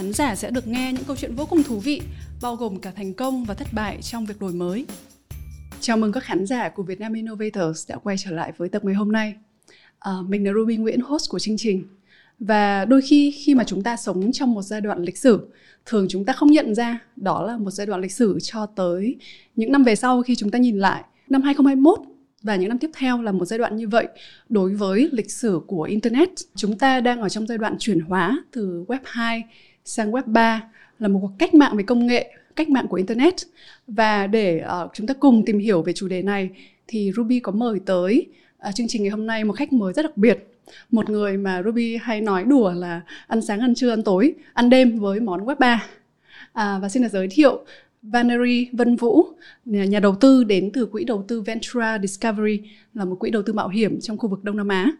Khán giả sẽ được nghe những câu chuyện vô cùng thú vị, bao gồm cả thành công và thất bại trong việc đổi mới. Chào mừng các khán giả của Vietnam Innovators đã quay trở lại với tập ngày hôm nay. À, mình là Ruby Nguyễn, host của chương trình. Và đôi khi khi mà chúng ta sống trong một giai đoạn lịch sử, thường chúng ta không nhận ra đó là một giai đoạn lịch sử cho tới những năm về sau khi chúng ta nhìn lại. Năm 2021 và những năm tiếp theo là một giai đoạn như vậy đối với lịch sử của internet chúng ta đang ở trong giai đoạn chuyển hóa từ web 2 sang web 3 là một cuộc cách mạng về công nghệ cách mạng của internet và để uh, chúng ta cùng tìm hiểu về chủ đề này thì Ruby có mời tới uh, chương trình ngày hôm nay một khách mời rất đặc biệt một người mà Ruby hay nói đùa là ăn sáng ăn trưa ăn tối ăn đêm với món web 3 à, và xin được giới thiệu Valerie Vân Vũ, nhà đầu tư đến từ quỹ đầu tư Ventura Discovery, là một quỹ đầu tư mạo hiểm trong khu vực Đông Nam Á.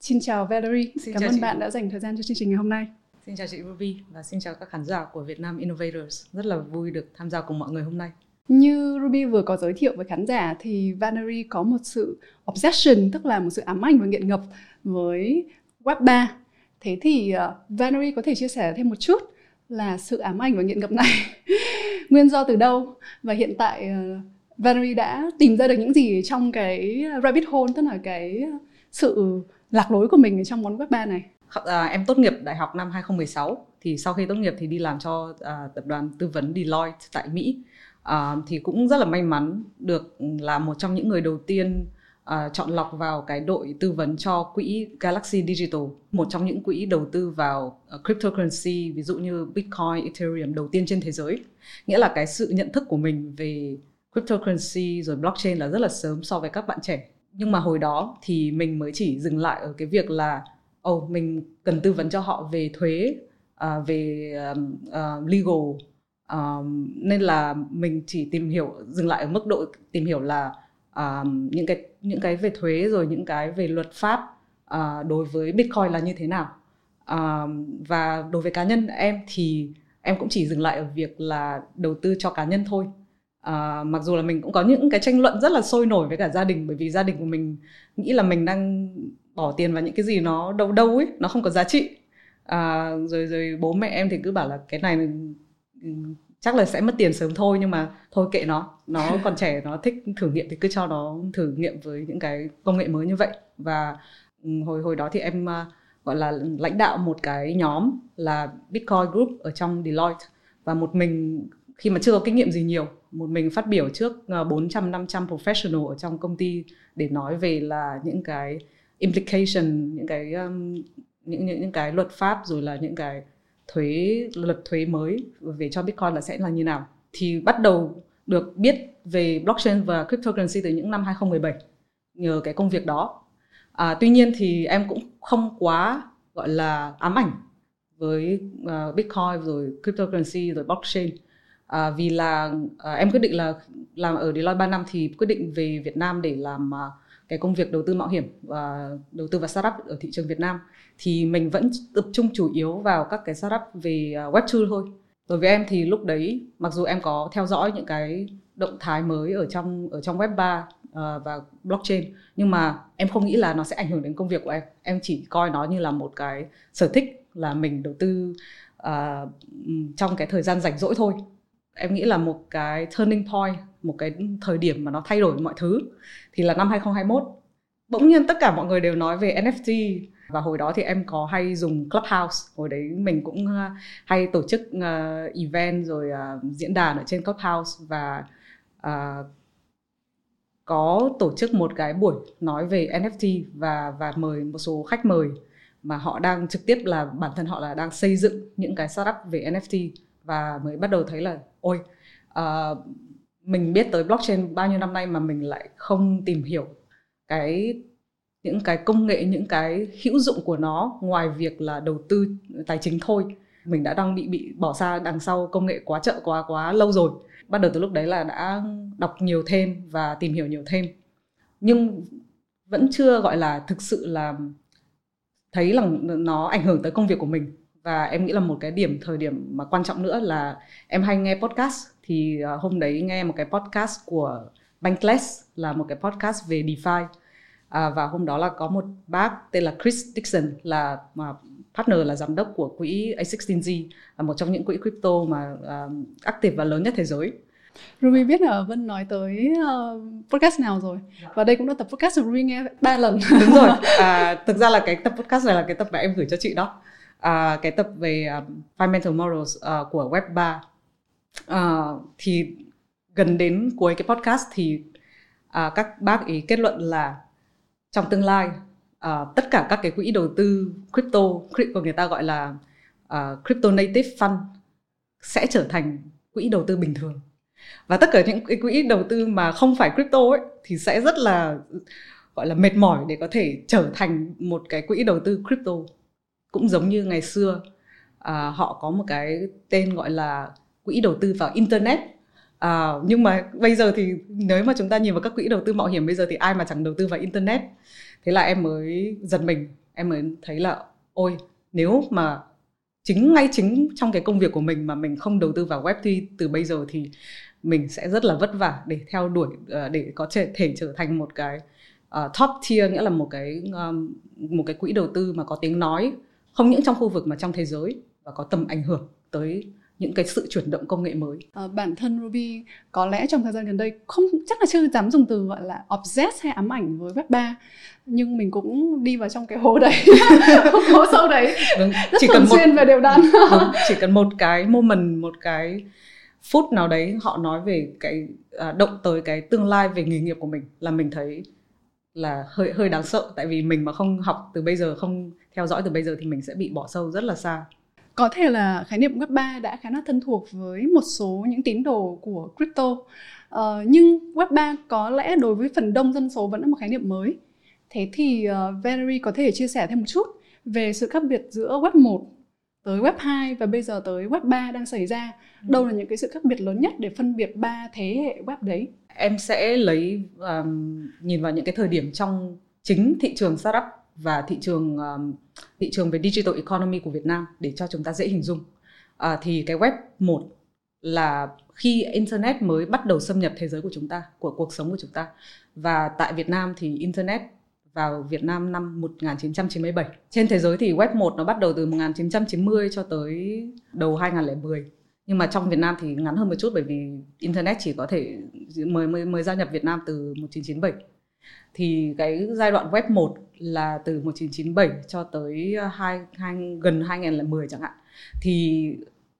Xin chào Valerie, xin cảm chào ơn chị. bạn đã dành thời gian cho chương trình ngày hôm nay. Xin chào chị Ruby và xin chào các khán giả của Vietnam Innovators. Rất là vui được tham gia cùng mọi người hôm nay. Như Ruby vừa có giới thiệu với khán giả thì Valerie có một sự obsession, tức là một sự ám ảnh và nghiện ngập với Web 3. Thế thì uh, Valerie có thể chia sẻ thêm một chút là sự ám ảnh và nghiện ngập này nguyên do từ đâu và hiện tại uh, Valerie đã tìm ra được những gì trong cái rabbit hole tức là cái sự lạc lối của mình trong món web 3 này à, em tốt nghiệp đại học năm 2016 thì sau khi tốt nghiệp thì đi làm cho à, tập đoàn tư vấn Deloitte tại Mỹ à, thì cũng rất là may mắn được là một trong những người đầu tiên à, chọn lọc vào cái đội tư vấn cho quỹ Galaxy Digital, một trong những quỹ đầu tư vào uh, cryptocurrency ví dụ như Bitcoin, Ethereum đầu tiên trên thế giới. Nghĩa là cái sự nhận thức của mình về cryptocurrency rồi blockchain là rất là sớm so với các bạn trẻ. Nhưng mà hồi đó thì mình mới chỉ dừng lại ở cái việc là oh, mình cần tư vấn cho họ về thuế, uh, về um, uh, legal. Um, nên là mình chỉ tìm hiểu dừng lại ở mức độ tìm hiểu là um, những cái những cái về thuế rồi những cái về luật pháp uh, đối với bitcoin là như thế nào. Um, và đối với cá nhân em thì em cũng chỉ dừng lại ở việc là đầu tư cho cá nhân thôi. À, mặc dù là mình cũng có những cái tranh luận rất là sôi nổi với cả gia đình bởi vì gia đình của mình nghĩ là mình đang bỏ tiền vào những cái gì nó đâu đâu ấy nó không có giá trị. À, rồi rồi bố mẹ em thì cứ bảo là cái này chắc là sẽ mất tiền sớm thôi nhưng mà thôi kệ nó. Nó còn trẻ nó thích thử nghiệm thì cứ cho nó thử nghiệm với những cái công nghệ mới như vậy. Và ừ, hồi hồi đó thì em uh, gọi là lãnh đạo một cái nhóm là Bitcoin Group ở trong Deloitte. Và một mình khi mà chưa có kinh nghiệm gì nhiều một mình phát biểu trước uh, 400 500 professional ở trong công ty để nói về là những cái implication những cái um, những những những cái luật pháp rồi là những cái thuế luật thuế mới về cho Bitcoin là sẽ là như nào thì bắt đầu được biết về blockchain và cryptocurrency từ những năm 2017 nhờ cái công việc đó. À, tuy nhiên thì em cũng không quá gọi là ám ảnh với uh, Bitcoin rồi cryptocurrency rồi blockchain à, vì là uh, em quyết định là làm ở Deloitte 3 năm thì quyết định về Việt Nam để làm uh, cái công việc đầu tư mạo hiểm và đầu tư vào startup ở thị trường Việt Nam thì mình vẫn tập trung chủ yếu vào các cái startup về à, web 2 thôi. Đối với em thì lúc đấy mặc dù em có theo dõi những cái động thái mới ở trong ở trong web 3 uh, à, và blockchain nhưng mà em không nghĩ là nó sẽ ảnh hưởng đến công việc của em. Em chỉ coi nó như là một cái sở thích là mình đầu tư uh, trong cái thời gian rảnh rỗi thôi. Em nghĩ là một cái turning point, một cái thời điểm mà nó thay đổi mọi thứ thì là năm 2021. Bỗng nhiên tất cả mọi người đều nói về NFT và hồi đó thì em có hay dùng Clubhouse. Hồi đấy mình cũng ờ, hay tổ chức uh, event rồi uh, diễn đàn ở trên Clubhouse. Và uh, có tổ chức một cái buổi nói về NFT và và mời một số khách mời mà họ đang trực tiếp là bản thân họ là đang xây dựng những cái startup về NFT và mới bắt đầu thấy là ôi uh, mình biết tới blockchain bao nhiêu năm nay mà mình lại không tìm hiểu cái, những cái công nghệ, những cái hữu dụng của nó ngoài việc là đầu tư tài chính thôi. Mình đã đang bị bị bỏ xa đằng sau công nghệ quá chợ quá quá lâu rồi. Bắt đầu từ lúc đấy là đã đọc nhiều thêm và tìm hiểu nhiều thêm. Nhưng vẫn chưa gọi là thực sự là thấy là nó ảnh hưởng tới công việc của mình. Và em nghĩ là một cái điểm, thời điểm mà quan trọng nữa là em hay nghe podcast thì uh, hôm đấy nghe một cái podcast của Bankless là một cái podcast về DeFi. À, và hôm đó là có một bác tên là Chris Dixon là mà partner là giám đốc của quỹ A16Z là một trong những quỹ crypto mà uh, active và lớn nhất thế giới. Ruby biết là Vân nói tới uh, podcast nào rồi? Và đây cũng là tập podcast của Ruby nghe ba lần. Đúng rồi. À, thực ra là cái tập podcast này là cái tập mà em gửi cho chị đó. À, cái tập về um, Fundamental Morals uh, của Web 3 uh, thì gần đến cuối cái podcast thì uh, các bác ý kết luận là trong tương lai uh, tất cả các cái quỹ đầu tư crypto của người ta gọi là uh, crypto native fund sẽ trở thành quỹ đầu tư bình thường. Và tất cả những cái quỹ đầu tư mà không phải crypto ấy thì sẽ rất là gọi là mệt mỏi để có thể trở thành một cái quỹ đầu tư crypto. Cũng giống như ngày xưa à, họ có một cái tên gọi là quỹ đầu tư vào internet. À, nhưng mà bây giờ thì nếu mà chúng ta nhìn vào các quỹ đầu tư mạo hiểm bây giờ thì ai mà chẳng đầu tư vào internet? Thế là em mới giật mình. Em mới thấy là ôi nếu mà chính ngay chính trong cái công việc của mình mà mình không đầu tư vào web thì từ bây giờ thì mình sẽ rất là vất vả để theo đuổi ờ, để có thể, thể trở thành một cái uh, top tier nghĩa là một cái um, một cái quỹ đầu tư mà có tiếng nói không những trong khu vực mà trong thế giới và có tầm ảnh hưởng tới những cái sự chuyển động công nghệ mới. À, bản thân Ruby có lẽ trong thời gian gần đây không chắc là chưa dám dùng từ gọi là obsessed hay ám ảnh với web 3 nhưng mình cũng đi vào trong cái hố đấy hố sâu đấy đúng. rất chỉ cần một xuyên về đều đặn đúng. chỉ cần một cái moment một cái phút nào đấy họ nói về cái à, động tới cái tương lai về nghề nghiệp của mình là mình thấy là hơi hơi đáng sợ tại vì mình mà không học từ bây giờ không theo dõi từ bây giờ thì mình sẽ bị bỏ sâu rất là xa có thể là khái niệm web 3 đã khá là thân thuộc với một số những tín đồ của crypto. Uh, nhưng web 3 có lẽ đối với phần đông dân số vẫn là một khái niệm mới. Thế thì uh, Valerie có thể chia sẻ thêm một chút về sự khác biệt giữa web 1 tới web 2 và bây giờ tới web 3 đang xảy ra. Ừ. đâu là những cái sự khác biệt lớn nhất để phân biệt ba thế hệ web đấy? Em sẽ lấy um, nhìn vào những cái thời điểm trong chính thị trường startup và thị trường um, thị trường về digital economy của Việt Nam để cho chúng ta dễ hình dung à, thì cái web 1 là khi internet mới bắt đầu xâm nhập thế giới của chúng ta của cuộc sống của chúng ta và tại Việt Nam thì internet vào Việt Nam năm 1997. Trên thế giới thì web 1 nó bắt đầu từ 1990 cho tới đầu 2010. Nhưng mà trong Việt Nam thì ngắn hơn một chút bởi vì internet chỉ có thể mới mới mới gia nhập Việt Nam từ 1997. Thì cái giai đoạn web 1 là từ 1997 cho tới ờ, 2, 2 gần 2010 chẳng hạn. Thì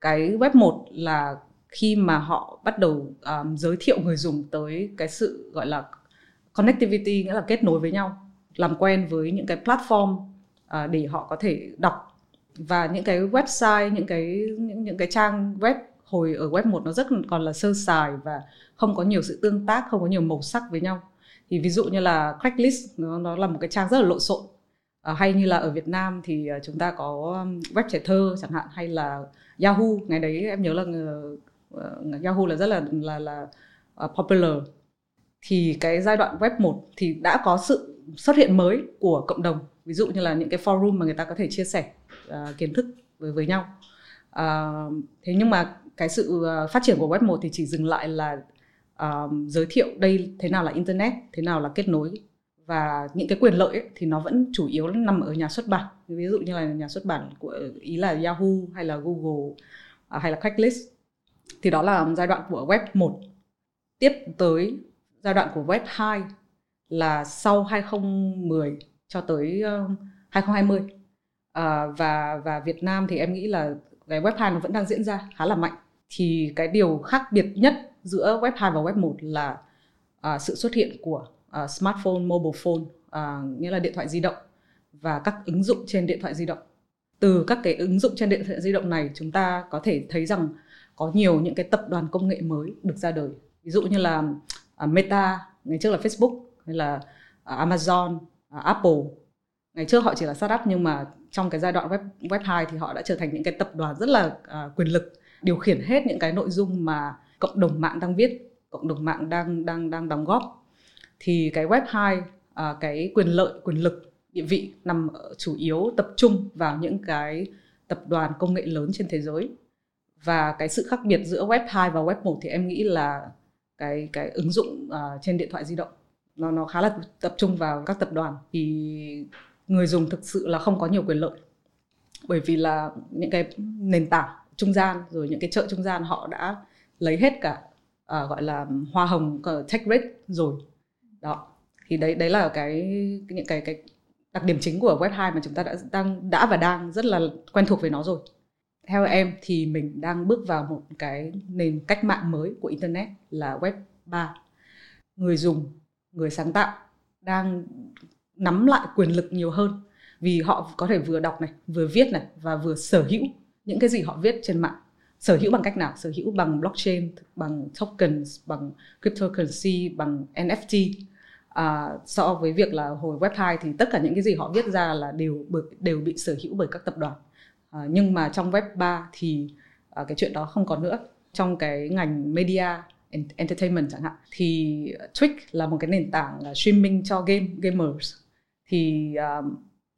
cái web 1 là khi mà họ bắt đầu um, giới thiệu người dùng tới cái sự gọi là connectivity nghĩa là kết nối với nhau làm quen với những cái platform uh, để họ có thể đọc và những cái website những cái những những cái trang web hồi ở web 1 nó rất còn là sơ sài và không có nhiều sự tương tác không có nhiều màu sắc với nhau thì ví dụ như là Craigslist nó nó là một cái trang rất là lộn xộn. À, hay như là ở Việt Nam thì ờ, chúng ta có web trẻ thơ chẳng hạn hay là Yahoo. Ngày đấy em nhớ là uh, Yahoo là rất là là là uh, popular. Thì cái giai đoạn web 1 thì đã có sự xuất hiện mới của cộng đồng. Ví dụ như là những cái forum mà người ta có thể chia sẻ uh, kiến thức với với nhau. Uh, thế nhưng mà cái sự phát triển của web 1 thì chỉ dừng lại là um, giới thiệu đây thế nào là internet thế nào là kết nối và những cái quyền lợi ấy, thì nó vẫn chủ yếu nằm ở nhà xuất bản. Ví dụ như là nhà xuất bản của ý là Yahoo hay là Google uh, hay là Craigslist. Thì đó là giai đoạn của web 1 tiếp tới giai đoạn của web 2 là sau 2010 cho tới uh, 2020 uh, và và Việt Nam thì em nghĩ là cái web 2 nó vẫn đang diễn ra khá là mạnh. Thì cái điều khác biệt nhất giữa web 2 và web 1 là uh, sự xuất hiện của uh, smartphone, mobile phone, uh, nghĩa là điện thoại di động và các ứng dụng trên điện thoại di động. Từ các cái ứng dụng trên điện thoại di động này chúng ta có thể thấy rằng có nhiều những cái tập đoàn công nghệ mới được ra đời. Ví dụ như là uh, Meta, ngày trước là Facebook hay là uh, Amazon, uh, Apple. Ngày trước họ chỉ là startup nhưng mà trong cái giai đoạn web web 2 thì họ đã trở thành những cái tập đoàn rất là uh, quyền lực điều khiển hết những cái nội dung mà cộng đồng mạng đang viết cộng đồng mạng đang đang đang đóng góp. Thì cái web 2 à, cái quyền lợi quyền lực địa vị nằm ở chủ yếu tập trung vào những cái tập đoàn công nghệ lớn trên thế giới. Và cái sự khác biệt giữa web 2 và web 1 thì em nghĩ là cái cái ứng dụng uh, trên điện thoại di động nó nó khá là tập trung vào các tập đoàn. Thì người dùng thực sự là không có nhiều quyền lợi. Bởi vì là những cái nền tảng trung gian rồi những cái chợ trung gian họ đã lấy hết cả à, gọi là hoa hồng take rate rồi. Đó. Thì đấy đấy là cái những cái cái đặc điểm chính của web 2 mà chúng ta đã đang đã và đang rất là quen thuộc với nó rồi. Theo em thì mình đang bước vào một cái nền cách mạng mới của internet là web 3 người dùng người sáng tạo đang nắm lại quyền lực nhiều hơn vì họ có thể vừa đọc này vừa viết này và vừa sở hữu những cái gì họ viết trên mạng sở hữu bằng cách nào? Sở hữu bằng blockchain bằng tokens bằng cryptocurrency bằng nft à, so với việc là hồi web 2 thì tất cả những cái gì họ viết ra là đều đều bị sở hữu bởi các tập đoàn. À, nhưng mà trong web 3 thì à, cái chuyện đó không còn nữa. Trong cái ngành media entertainment chẳng hạn thì Twitch là một cái nền tảng streaming cho game gamers. Thì à,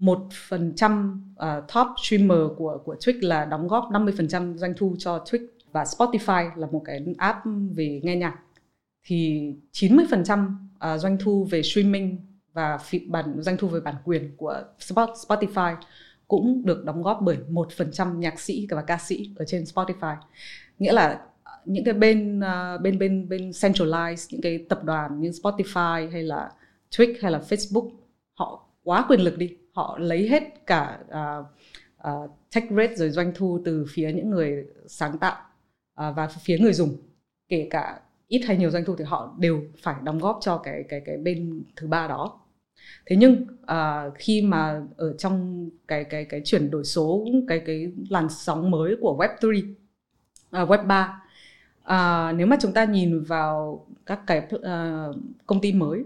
một phần trăm à, top streamer của của Twitch là đóng góp 50% doanh thu cho Twitch và Spotify là một cái app về nghe nhạc. Thì 90% uh, à, doanh thu về streaming và bản doanh thu về bản quyền của Spotify cũng được đóng góp bởi một phần trăm nhạc sĩ và ca sĩ ở trên Spotify. Nghĩa là à, những cái bên uh, bên bên bên centralized những cái tập đoàn như Spotify hay là Twitch hay là Facebook họ quá quyền lực đi họ lấy hết cả uh, uh, tech rate rồi doanh thu từ phía những người sáng tạo uh, và phía người dùng. Kể cả ít hay nhiều doanh thu thì họ đều phải đóng góp cho cái cái cái bên thứ ba đó. Thế nhưng uh, khi mà ở trong cái cái cái chuyển đổi số cái cái làn sóng mới của web 3 uh, web 3 uh, nếu mà chúng ta nhìn vào các cái uh, công ty mới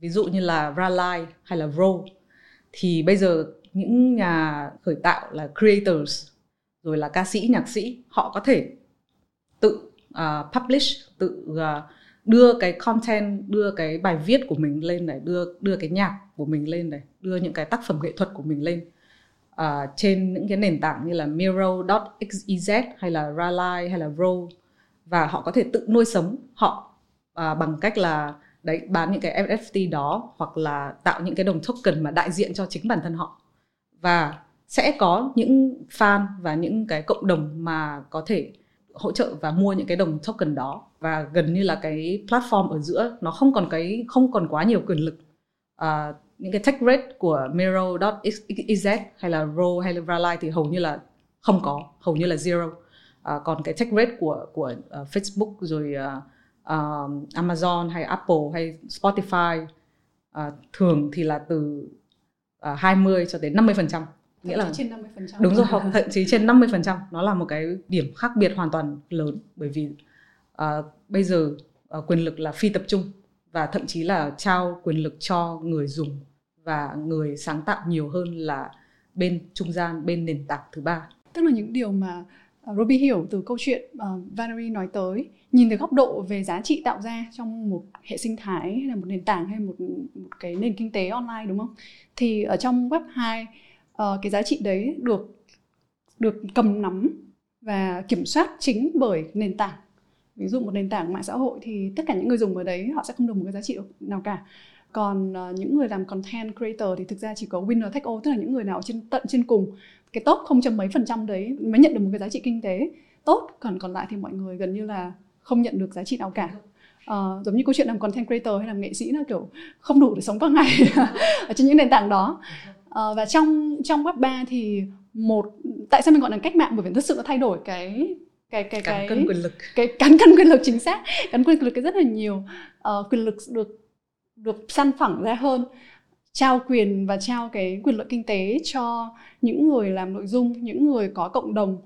ví dụ như là Rally hay là Ro thì bây giờ những nhà khởi tạo là creators rồi là ca sĩ nhạc sĩ họ có thể tự uh, publish tự uh, đưa cái content đưa cái bài viết của mình lên này đưa đưa cái nhạc của mình lên này đưa những cái tác phẩm nghệ thuật của mình lên uh, trên những cái nền tảng như là Miro.xyz hay là Rally hay là roll và họ có thể tự nuôi sống họ uh, bằng cách là đấy bán những cái NFT đó hoặc là tạo những cái đồng token mà đại diện cho chính bản thân họ. Và sẽ có những fan và những cái cộng đồng mà có thể hỗ trợ và mua những cái đồng token đó. Và gần như là cái platform ở giữa nó không còn cái không còn quá nhiều quyền lực. À, những cái tech rate của Miro.xyz hay là Ro hay là Rally thì hầu như là không có hầu như là zero. À, còn cái tech rate của của uh, Facebook rồi uh, uh, Amazon hay Apple hay Spotify uh, thường thì là từ uh, 20 cho đến 50 phần trăm. Nghĩa là trên 50% đúng rồi hoặc thậm chí trên 50% nó là một cái điểm khác biệt hoàn toàn lớn bởi vì uh, bây giờ uh, quyền lực là phi tập trung và thậm chí là trao quyền lực cho người dùng và người sáng tạo nhiều hơn là bên trung gian bên nền tảng thứ ba. Tức là những điều mà Ờ, Ruby hiểu từ câu chuyện uh, Valerie nói tới nhìn từ góc độ về giá trị tạo ra trong một hệ sinh thái hay là một nền tảng hay một một cái nền kinh tế online đúng không? Thì ở trong web 2 uh, ờ, cái giá trị đấy được được cầm nắm và kiểm soát chính bởi nền tảng. Ví dụ một nền tảng mạng xã hội thì tất cả những người dùng ở đấy họ sẽ không được một cái giá trị nào cả. Còn uh, những người làm content creator thì thực ra chỉ có winner take all tức là những người nào trên tận trên cùng cái top không chấm mấy phần trăm đấy mới nhận được một cái giá trị kinh tế tốt. Còn còn lại thì mọi người gần như là không nhận được giá trị nào cả. Uh, giống như câu chuyện làm content creator hay làm nghệ sĩ là kiểu không đủ để sống qua ngày ở trên những nền tảng đó. Uh, và trong trong web 3 thì một tại sao mình gọi là cách mạng? Bởi vì thực sự nó thay đổi cái cái cái cái cân quyền lực. cái cán cân quyền lực chính xác. Cán quyền lực cái rất là nhiều. Uh, quyền lực được được săn phẳng ra hơn trao quyền và trao cái quyền lợi kinh tế cho những người làm nội dung những người có cộng đồng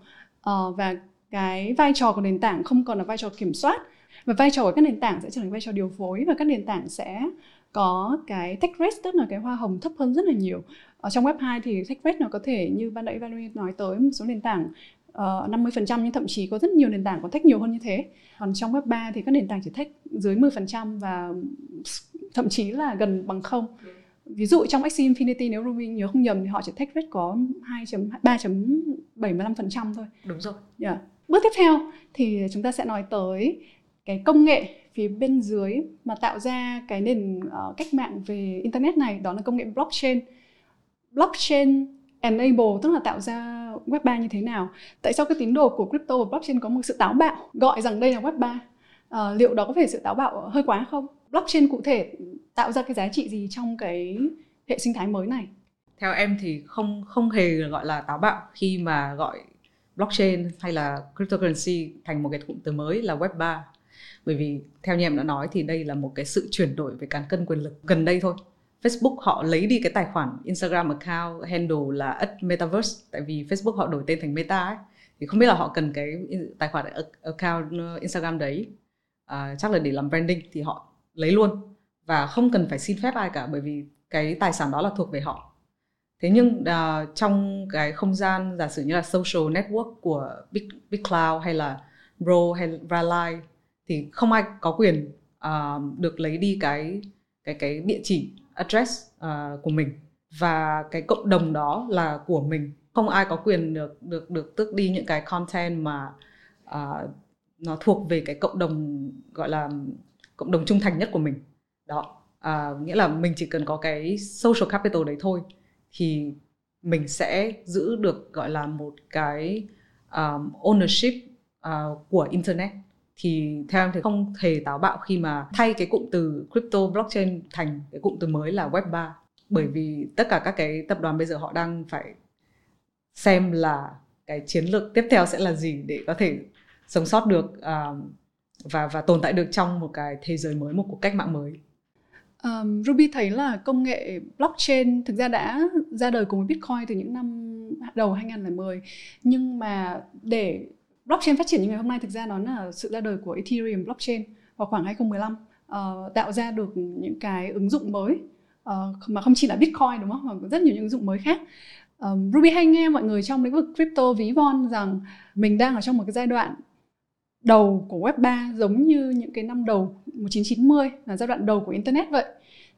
uh, và cái vai trò của nền tảng không còn là vai trò kiểm soát. Và vai trò của các nền tảng sẽ trở thành vai trò điều phối và các nền tảng sẽ có cái take rate tức là cái hoa hồng thấp hơn rất là nhiều. Ở trong web 2 thì take rate nó có thể như ban nãy Valerie nói tới một số nền tảng ờ, uh, 50% nhưng thậm chí có rất nhiều nền tảng có take nhiều hơn như thế. Còn trong web 3 thì các nền tảng chỉ take dưới 10% và thậm chí là gần bằng không ví dụ trong Axie Infinity nếu Ruby nhớ không nhầm thì họ chỉ take rate có 2.3.75% thôi. Đúng rồi. Yeah. bước tiếp theo thì chúng ta sẽ nói tới cái công nghệ phía bên dưới mà tạo ra cái nền uh, cách mạng về internet này đó là công nghệ blockchain. Blockchain enable tức là tạo ra web 3 như thế nào? Tại sao cái tín đồ của crypto và blockchain có một sự táo bạo? Gọi rằng đây là web 3 à, liệu đó có phải sự táo bạo hơi quá không blockchain cụ thể tạo ra cái giá trị gì trong cái hệ sinh thái mới này? Theo em thì không không hề gọi là táo bạo khi mà gọi blockchain hay là cryptocurrency thành một cái cụm từ mới là web 3 bởi vì theo như em đã nói thì đây là một cái sự chuyển đổi về cán cân quyền lực gần đây thôi. Facebook họ lấy đi cái tài khoản Instagram account handle là at metaverse tại vì Facebook họ đổi tên thành Meta ấy. Thì không biết là họ cần cái tài khoản account Instagram đấy. À, chắc là để làm branding thì họ lấy luôn. Và không cần phải xin phép ai cả bởi vì cái tài sản đó là thuộc về họ. Thế nhưng uh, trong cái không gian giả sử như là social network của big big cloud hay là bro hay Rally thì không ai có quyền uh, được lấy đi cái cái cái địa chỉ address uh, của mình. Và cái cộng đồng đó là của mình. Không ai có quyền được được được tước đi những cái content mà uh, nó thuộc về cái cộng đồng gọi là cộng đồng trung thành nhất của mình. Đó. À, nghĩa là mình chỉ cần có cái social capital đấy thôi thì mình sẽ giữ được gọi là một cái um, ownership uh, của internet. Thì theo em thì không hề táo bạo khi mà thay cái cụm từ crypto blockchain thành cái cụm từ mới là web 3 bởi vì tất cả các cái tập đoàn bây giờ họ đang phải xem là cái chiến lược tiếp theo sẽ là gì để có thể sống sót được uh, và và tồn tại được trong một cái thế giới mới một cuộc cách mạng mới? Um, Ruby thấy là công nghệ blockchain thực ra đã ra đời cùng với Bitcoin từ những năm đầu 2010 nhưng mà để blockchain phát triển như ngày hôm nay thực ra nó là sự ra đời của Ethereum blockchain vào khoảng 2015 uh, ờ, tạo ra được những cái ứng dụng mới uh, mà không chỉ là Bitcoin đúng không? Mà có rất nhiều những ứng dụng mới khác. Um, Ruby hay nghe mọi người trong lĩnh vực crypto ví von rằng mình đang ở trong một cái giai đoạn đầu của web 3 giống như những cái năm đầu 1990 là giai đoạn đầu của internet vậy.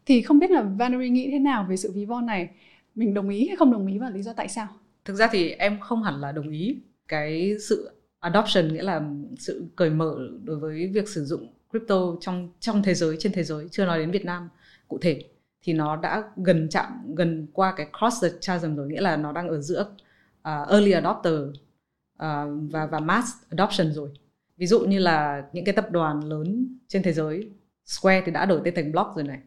Thì không biết là Valerie nghĩ thế nào về sự ví von này? Mình đồng ý hay không đồng ý và lý do tại sao? Thực ra thì em không hẳn là đồng ý. Cái sự adoption nghĩa là sự cởi mở đối với việc sử dụng crypto trong trong thế giới trên thế giới chưa nói đến Việt Nam cụ thể thì nó đã gần chạm gần qua cái cross the chasm rồi nghĩa là nó đang ở giữa uh, early adopter uh, và và mass adoption rồi ví dụ như là những cái tập đoàn lớn trên thế giới Square thì đã đổi tên thành Block rồi này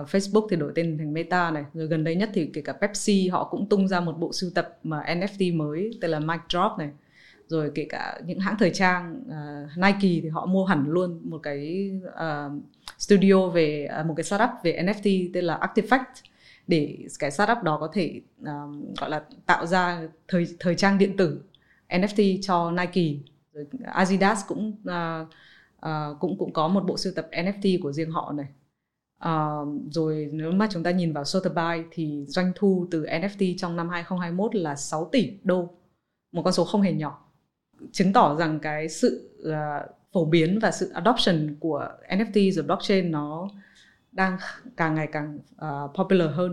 uh, Facebook thì đổi tên thành Meta này. Rồi gần đây nhất thì kể cả Pepsi họ cũng tung ra một bộ sưu tập mà NFT mới tên là Mic Drop này. Rồi kể cả những hãng thời trang uh, Nike thì họ mua hẳn luôn một cái uh, studio về uh, một cái startup về NFT tên là Artifact để cái startup đó có thể um, gọi là tạo ra thời thời trang điện tử NFT cho Nike rồi Adidas cũng uh, uh, cũng cũng có một bộ sưu tập NFT của riêng họ này. Uh, rồi nếu mà chúng ta nhìn vào Sotheby's thì doanh thu từ NFT trong năm 2021 là 6 tỷ đô một con số không hề nhỏ. Chứng tỏ rằng cái sự uh, phổ biến và sự adoption của NFT rồi blockchain nó đang càng ngày càng uh, popular hơn.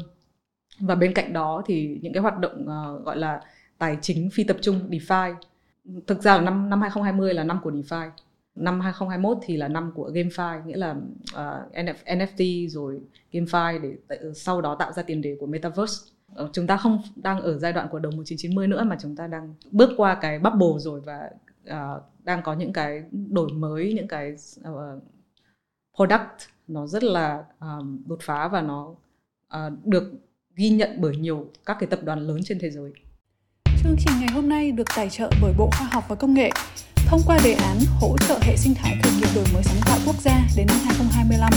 Và bên cạnh đó thì những cái hoạt động uh, gọi là tài chính phi tập trung DeFi thực ra là năm năm 2020 là năm của DeFi. Năm 2021 thì là năm của GameFi nghĩa là à, uh, NFT rồi GameFi để ờ, sau đó tạo ra tiền đề của Metaverse. Ờ, chúng ta không đang ở giai đoạn của đầu 1990 nữa mà chúng ta đang bước qua cái bubble rồi và uh, đang có những cái đổi mới những cái uh, product nó rất là um, đột phá và nó uh, được ghi nhận bởi nhiều các cái tập đoàn lớn trên thế giới. Chương trình ngày hôm nay được tài trợ bởi Bộ Khoa học và Công nghệ thông qua đề án hỗ trợ hệ sinh thái khởi nghiệp đổi mới sáng tạo quốc gia đến năm 2025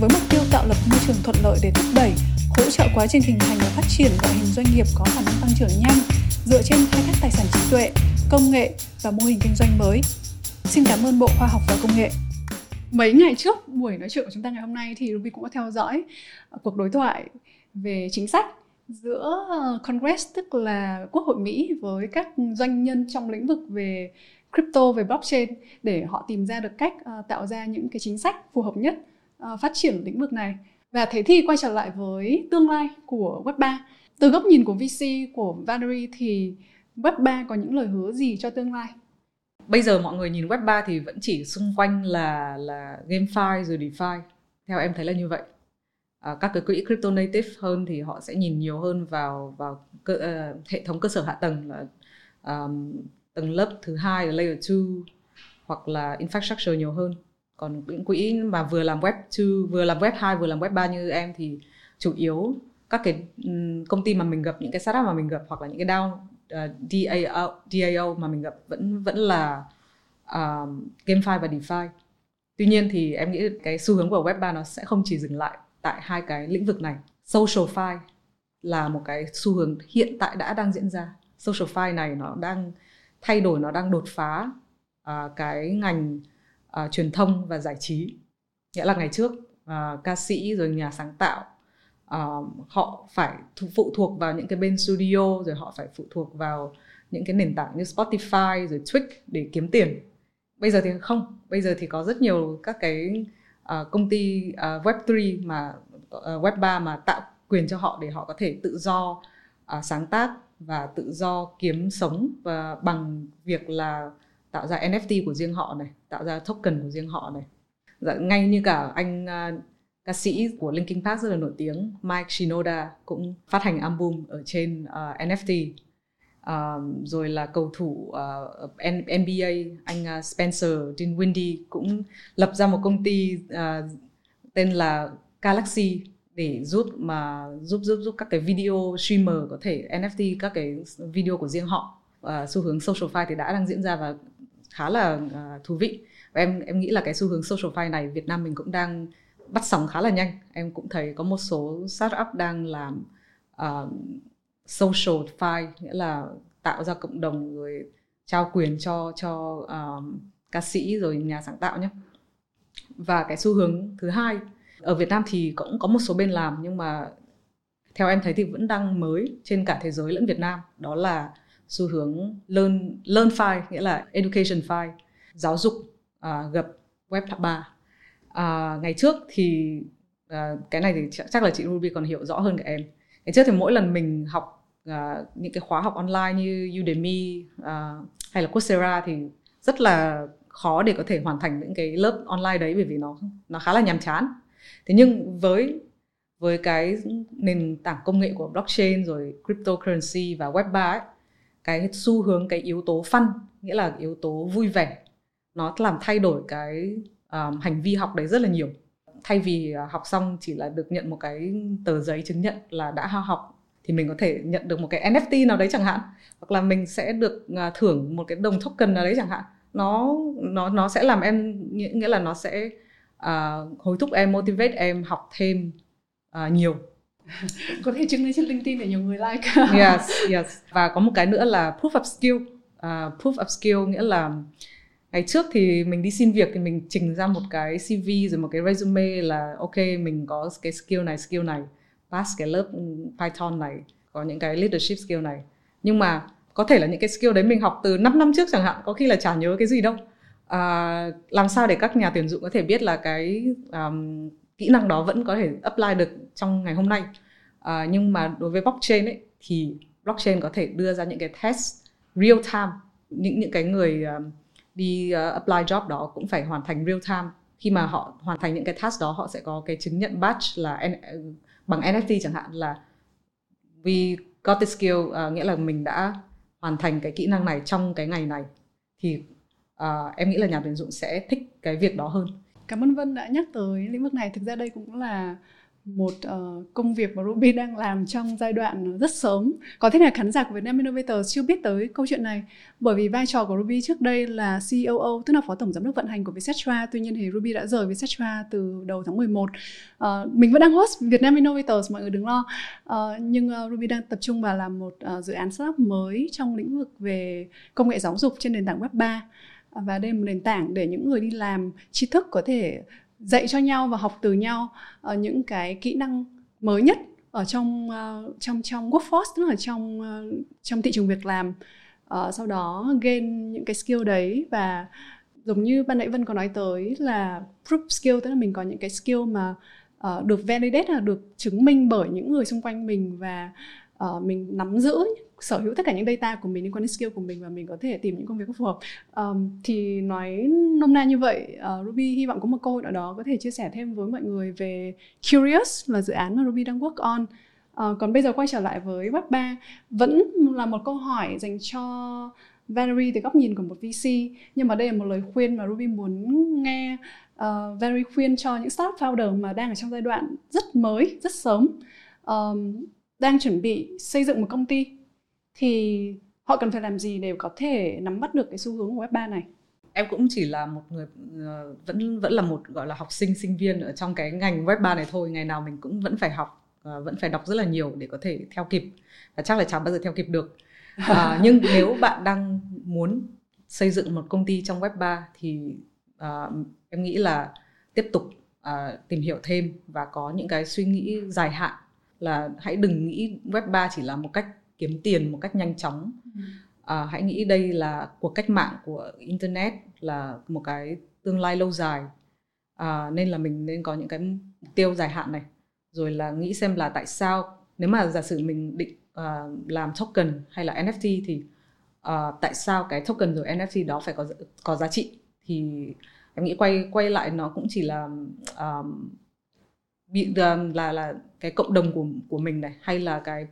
với mục tiêu tạo lập môi trường thuận lợi để thúc đẩy, hỗ trợ quá trình hình thành và phát triển loại hình doanh nghiệp có khả năng tăng trưởng nhanh dựa trên khai thác tài sản trí tuệ, công nghệ và mô hình kinh doanh mới. Xin cảm ơn Bộ Khoa học và Công nghệ. mấy ngày trước buổi nói chuyện của chúng ta ngày hôm nay thì Ruby cũng có theo dõi cuộc đối thoại về chính sách giữa ờ, Congress tức là Quốc hội Mỹ với các doanh nhân trong lĩnh vực về crypto về blockchain để họ tìm ra được cách uh, tạo ra những cái chính sách phù hợp nhất uh, phát triển lĩnh vực này. Và thế thì quay trở lại với tương lai của Web 3 từ góc nhìn của VC của Valerie thì Web 3 có những lời hứa gì cho tương lai? Bây giờ mọi người nhìn Web 3 thì vẫn chỉ xung quanh là là GameFi rồi DeFi. Theo em thấy là như vậy à, các cái quỹ crypto native hơn thì họ sẽ nhìn nhiều hơn vào vào cơ, uh, hệ thống cơ sở hạ tầng là um, tầng lớp thứ hai là layer 2 hoặc là infrastructure nhiều hơn còn những quỹ mà vừa làm web 2 vừa làm web 2 vừa làm web 3 như em thì chủ yếu các cái công ty mà mình gặp những cái startup mà mình gặp hoặc là những cái DAO uh, ờ, DAO, DAO mà mình gặp vẫn vẫn là um, GameFi và DeFi. Tuy nhiên thì em nghĩ cái xu hướng của Web 3 nó sẽ không chỉ dừng lại tại hai cái lĩnh vực này. Social fi là một cái xu hướng hiện tại đã đang diễn ra. Social fi này nó đang thay đổi nó đang đột phá uh, cái ngành uh, truyền thông và giải trí nghĩa là ngày trước uh, ca sĩ rồi nhà sáng tạo uh, họ phải phụ thuộc vào những cái bên studio rồi họ phải phụ thuộc vào những cái nền tảng như Spotify rồi Twitch để kiếm tiền bây giờ thì không bây giờ thì có rất nhiều các cái uh, công ty ờ, uh, Web3 mà ờ, uh, Web3 mà tạo quyền cho họ để họ có thể tự do uh, sáng tác và tự do kiếm sống và bằng việc là tạo ra NFT của riêng họ này, tạo ra token của riêng họ này. Dạ, ngay như cả anh uh, ca sĩ của Linkin Park rất là nổi tiếng Mike Shinoda cũng phát hành album ở trên uh, NFT. Uh, rồi là cầu thủ ờ, uh, NBA anh uh, Spencer Dinwiddie cũng lập ra một công ty uh, tên là Galaxy để giúp mà giúp giúp giúp các cái video streamer có thể NFT các cái video của riêng họ. Uh, xu hướng social fi thì đã đang diễn ra và khá là uh, thú vị. Và em em nghĩ là cái xu hướng social fi này Việt Nam mình cũng đang bắt sóng khá là nhanh. Em cũng thấy có một số startup đang làm uh, social file nghĩa là tạo ra cộng đồng rồi trao quyền cho cho um, ca sĩ rồi nhà sáng tạo nhé. Và cái xu hướng thứ hai ở Việt Nam thì cũng có một số bên làm nhưng mà theo em thấy thì vẫn đang mới trên cả thế giới lẫn Việt Nam. Đó là xu hướng learn learn file nghĩa là education file giáo dục uh, gặp web 3 uh, à, ngày trước thì uh, cái này thì chắc, chắc là chị Ruby còn hiểu rõ hơn cả em ngày trước thì mỗi lần mình học uh, những cái khóa học online như Udemy uh, hay là Coursera thì rất là khó để có thể hoàn thành những cái lớp online đấy bởi vì nó nó khá là nhàm chán. Thế nhưng với với cái nền tảng công nghệ của blockchain rồi cryptocurrency và web 3 ấy, cái xu hướng cái yếu tố fun nghĩa là yếu tố vui vẻ nó làm thay đổi cái um, hành vi học đấy rất là nhiều thay vì uh, học xong chỉ là được nhận một cái tờ giấy chứng nhận là đã học thì mình có thể nhận được một cái NFT nào đấy chẳng hạn hoặc là mình sẽ được uh, thưởng một cái đồng token nào đấy chẳng hạn. Nó nó nó sẽ làm em nghĩa là nó sẽ uh, hối thúc em motivate em học thêm uh, nhiều. Có thể chứng minh trên LinkedIn để nhiều người like. Yes yes. Và có một cái nữa là proof of skill. Uh, proof of skill nghĩa là ngày trước thì mình đi xin việc thì mình trình ra một cái CV rồi một cái resume là ok mình có cái skill này skill này pass cái lớp Python này có những cái leadership skill này. Nhưng mà có thể là những cái skill đấy mình học từ 5 năm trước chẳng hạn có khi là chả nhớ cái gì đâu. À, làm sao để các nhà tuyển dụng có thể biết là cái um, kỹ năng đó vẫn có thể apply được trong ngày hôm nay. À, nhưng mà đối với blockchain ấy thì blockchain có thể đưa ra những cái test real time những những cái người um, đi uh, apply job đó cũng phải hoàn thành real time. Khi mà họ hoàn thành những cái task đó họ sẽ có cái chứng nhận badge là N- ờ, bằng NFT chẳng hạn là we got the skill uh, nghĩa là mình đã hoàn thành cái kỹ năng này trong cái ngày này. Thì uh, em nghĩ là nhà tuyển dụng sẽ thích cái việc đó hơn. Cảm ơn Vân đã nhắc tới lĩnh vực này. Thực ra đây cũng là một uh, công việc mà Ruby đang làm trong giai đoạn ờ, rất sớm. Có thể là khán giả của Vietnam Innovator chưa biết tới câu chuyện này bởi vì vai trò của Ruby trước đây là COO tức là phó tổng giám đốc vận hành của Vietcetera. Tuy nhiên thì Ruby đã rời Vietcetera từ đầu tháng 11. Uh, ờ, mình vẫn đang host Vietnam Innovators mọi người đừng lo. Uh, nhưng uh, Ruby đang tập trung vào làm một uh, dự án startup mới trong lĩnh vực về công nghệ giáo dục trên nền tảng web 3 và đây là một nền tảng để những người đi làm tri thức có thể dạy cho nhau và học từ nhau uh, những cái kỹ năng mới nhất ở trong uh, trong trong workforce tức là trong uh, trong thị trường việc làm. Uh, sau đó gain những cái skill đấy và giống như ban nãy Vân có nói tới là proof skill tức là mình có những cái skill mà uh, được validate là được chứng minh bởi những người xung quanh mình và uh, mình nắm giữ sở hữu tất cả những data của mình liên quan đến skill của mình và mình có thể tìm những công việc phù hợp. Um, thì nói nôm na như vậy uh, Ruby hy vọng có một cơ hội nào đó có thể chia sẻ thêm với mọi người về Curious là dự án mà Ruby đang work on. Uh, còn bây giờ quay trở lại với Web 3 vẫn là một câu hỏi dành cho Valerie từ góc nhìn của một VC nhưng mà đây là một lời khuyên mà Ruby muốn nghe uh, Valerie khuyên cho những startup founder mà đang ở trong giai đoạn rất mới rất sớm um, đang chuẩn bị xây dựng một công ty thì họ cần phải làm gì để có thể nắm bắt được cái xu hướng của Web3 này? Em cũng chỉ là một người uh, vẫn vẫn là một gọi là học sinh sinh viên ở trong cái ngành Web3 này thôi, ngày nào mình cũng vẫn phải học uh, vẫn phải đọc rất là nhiều để có thể theo kịp và chắc là chẳng bao giờ theo kịp được. Uh, nhưng nếu bạn đang muốn xây dựng một công ty trong Web3 thì uh, em nghĩ là tiếp tục uh, tìm hiểu thêm và có những cái suy nghĩ dài hạn là hãy đừng nghĩ Web3 chỉ là một cách kiếm tiền một cách nhanh chóng. À, hãy nghĩ đây là cuộc cách mạng của internet là một cái tương lai lâu dài. À, nên là mình nên có những cái mục tiêu dài hạn này. Rồi là nghĩ xem là tại sao nếu mà giả sử mình định uh, làm token hay là NFT thì uh, tại sao cái token rồi NFT đó phải có có giá trị? Thì em nghĩ quay quay lại nó cũng chỉ là um, bị là là cái cộng đồng của của mình này hay là cái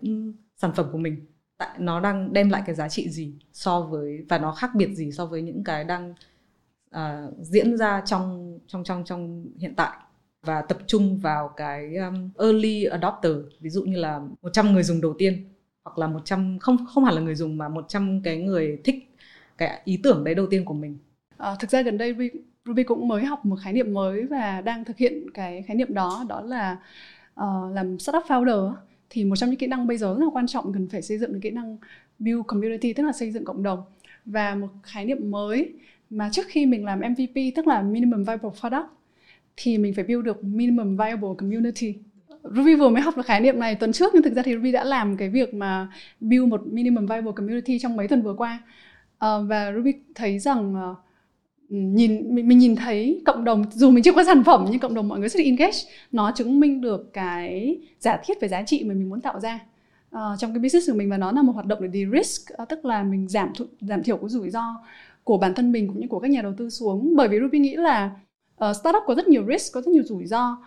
sản phẩm của mình tại nó đang đem lại cái giá trị gì so với và nó khác biệt gì so với những cái đang uh, diễn ra trong trong trong trong hiện tại và tập trung vào cái um, early adopter ví dụ như là 100 người dùng đầu tiên hoặc là 100 không không hẳn là người dùng mà 100 cái người thích cái ý tưởng đấy đầu tiên của mình. À, thực ra gần đây Ruby, Ruby cũng mới học một khái niệm mới và đang thực hiện cái khái niệm đó đó là uh, làm startup founder thì một trong những kỹ năng bây giờ rất là quan trọng cần phải xây dựng được kỹ năng build community tức là xây dựng cộng đồng. Và một khái niệm mới mà trước khi mình làm MVP tức là minimum viable product thì mình phải build được minimum viable community. Ruby vừa mới học được khái niệm này tuần trước nhưng thực ra thì Ruby đã làm cái việc mà build một minimum viable community trong mấy tuần vừa qua. Uh, và Ruby thấy rằng uh, nhìn mình, mình nhìn thấy cộng đồng dù mình chưa có sản phẩm nhưng cộng đồng mọi người rất là engage nó chứng minh được cái giả thiết về giá trị mà mình muốn tạo ra. Uh, trong cái business của mình và nó là một hoạt động để de-risk uh, tức là mình giảm giảm thiểu cái rủi ro của bản thân mình cũng như của các nhà đầu tư xuống. Bởi vì Ruby nghĩ là uh, startup có rất nhiều risk có rất nhiều rủi ro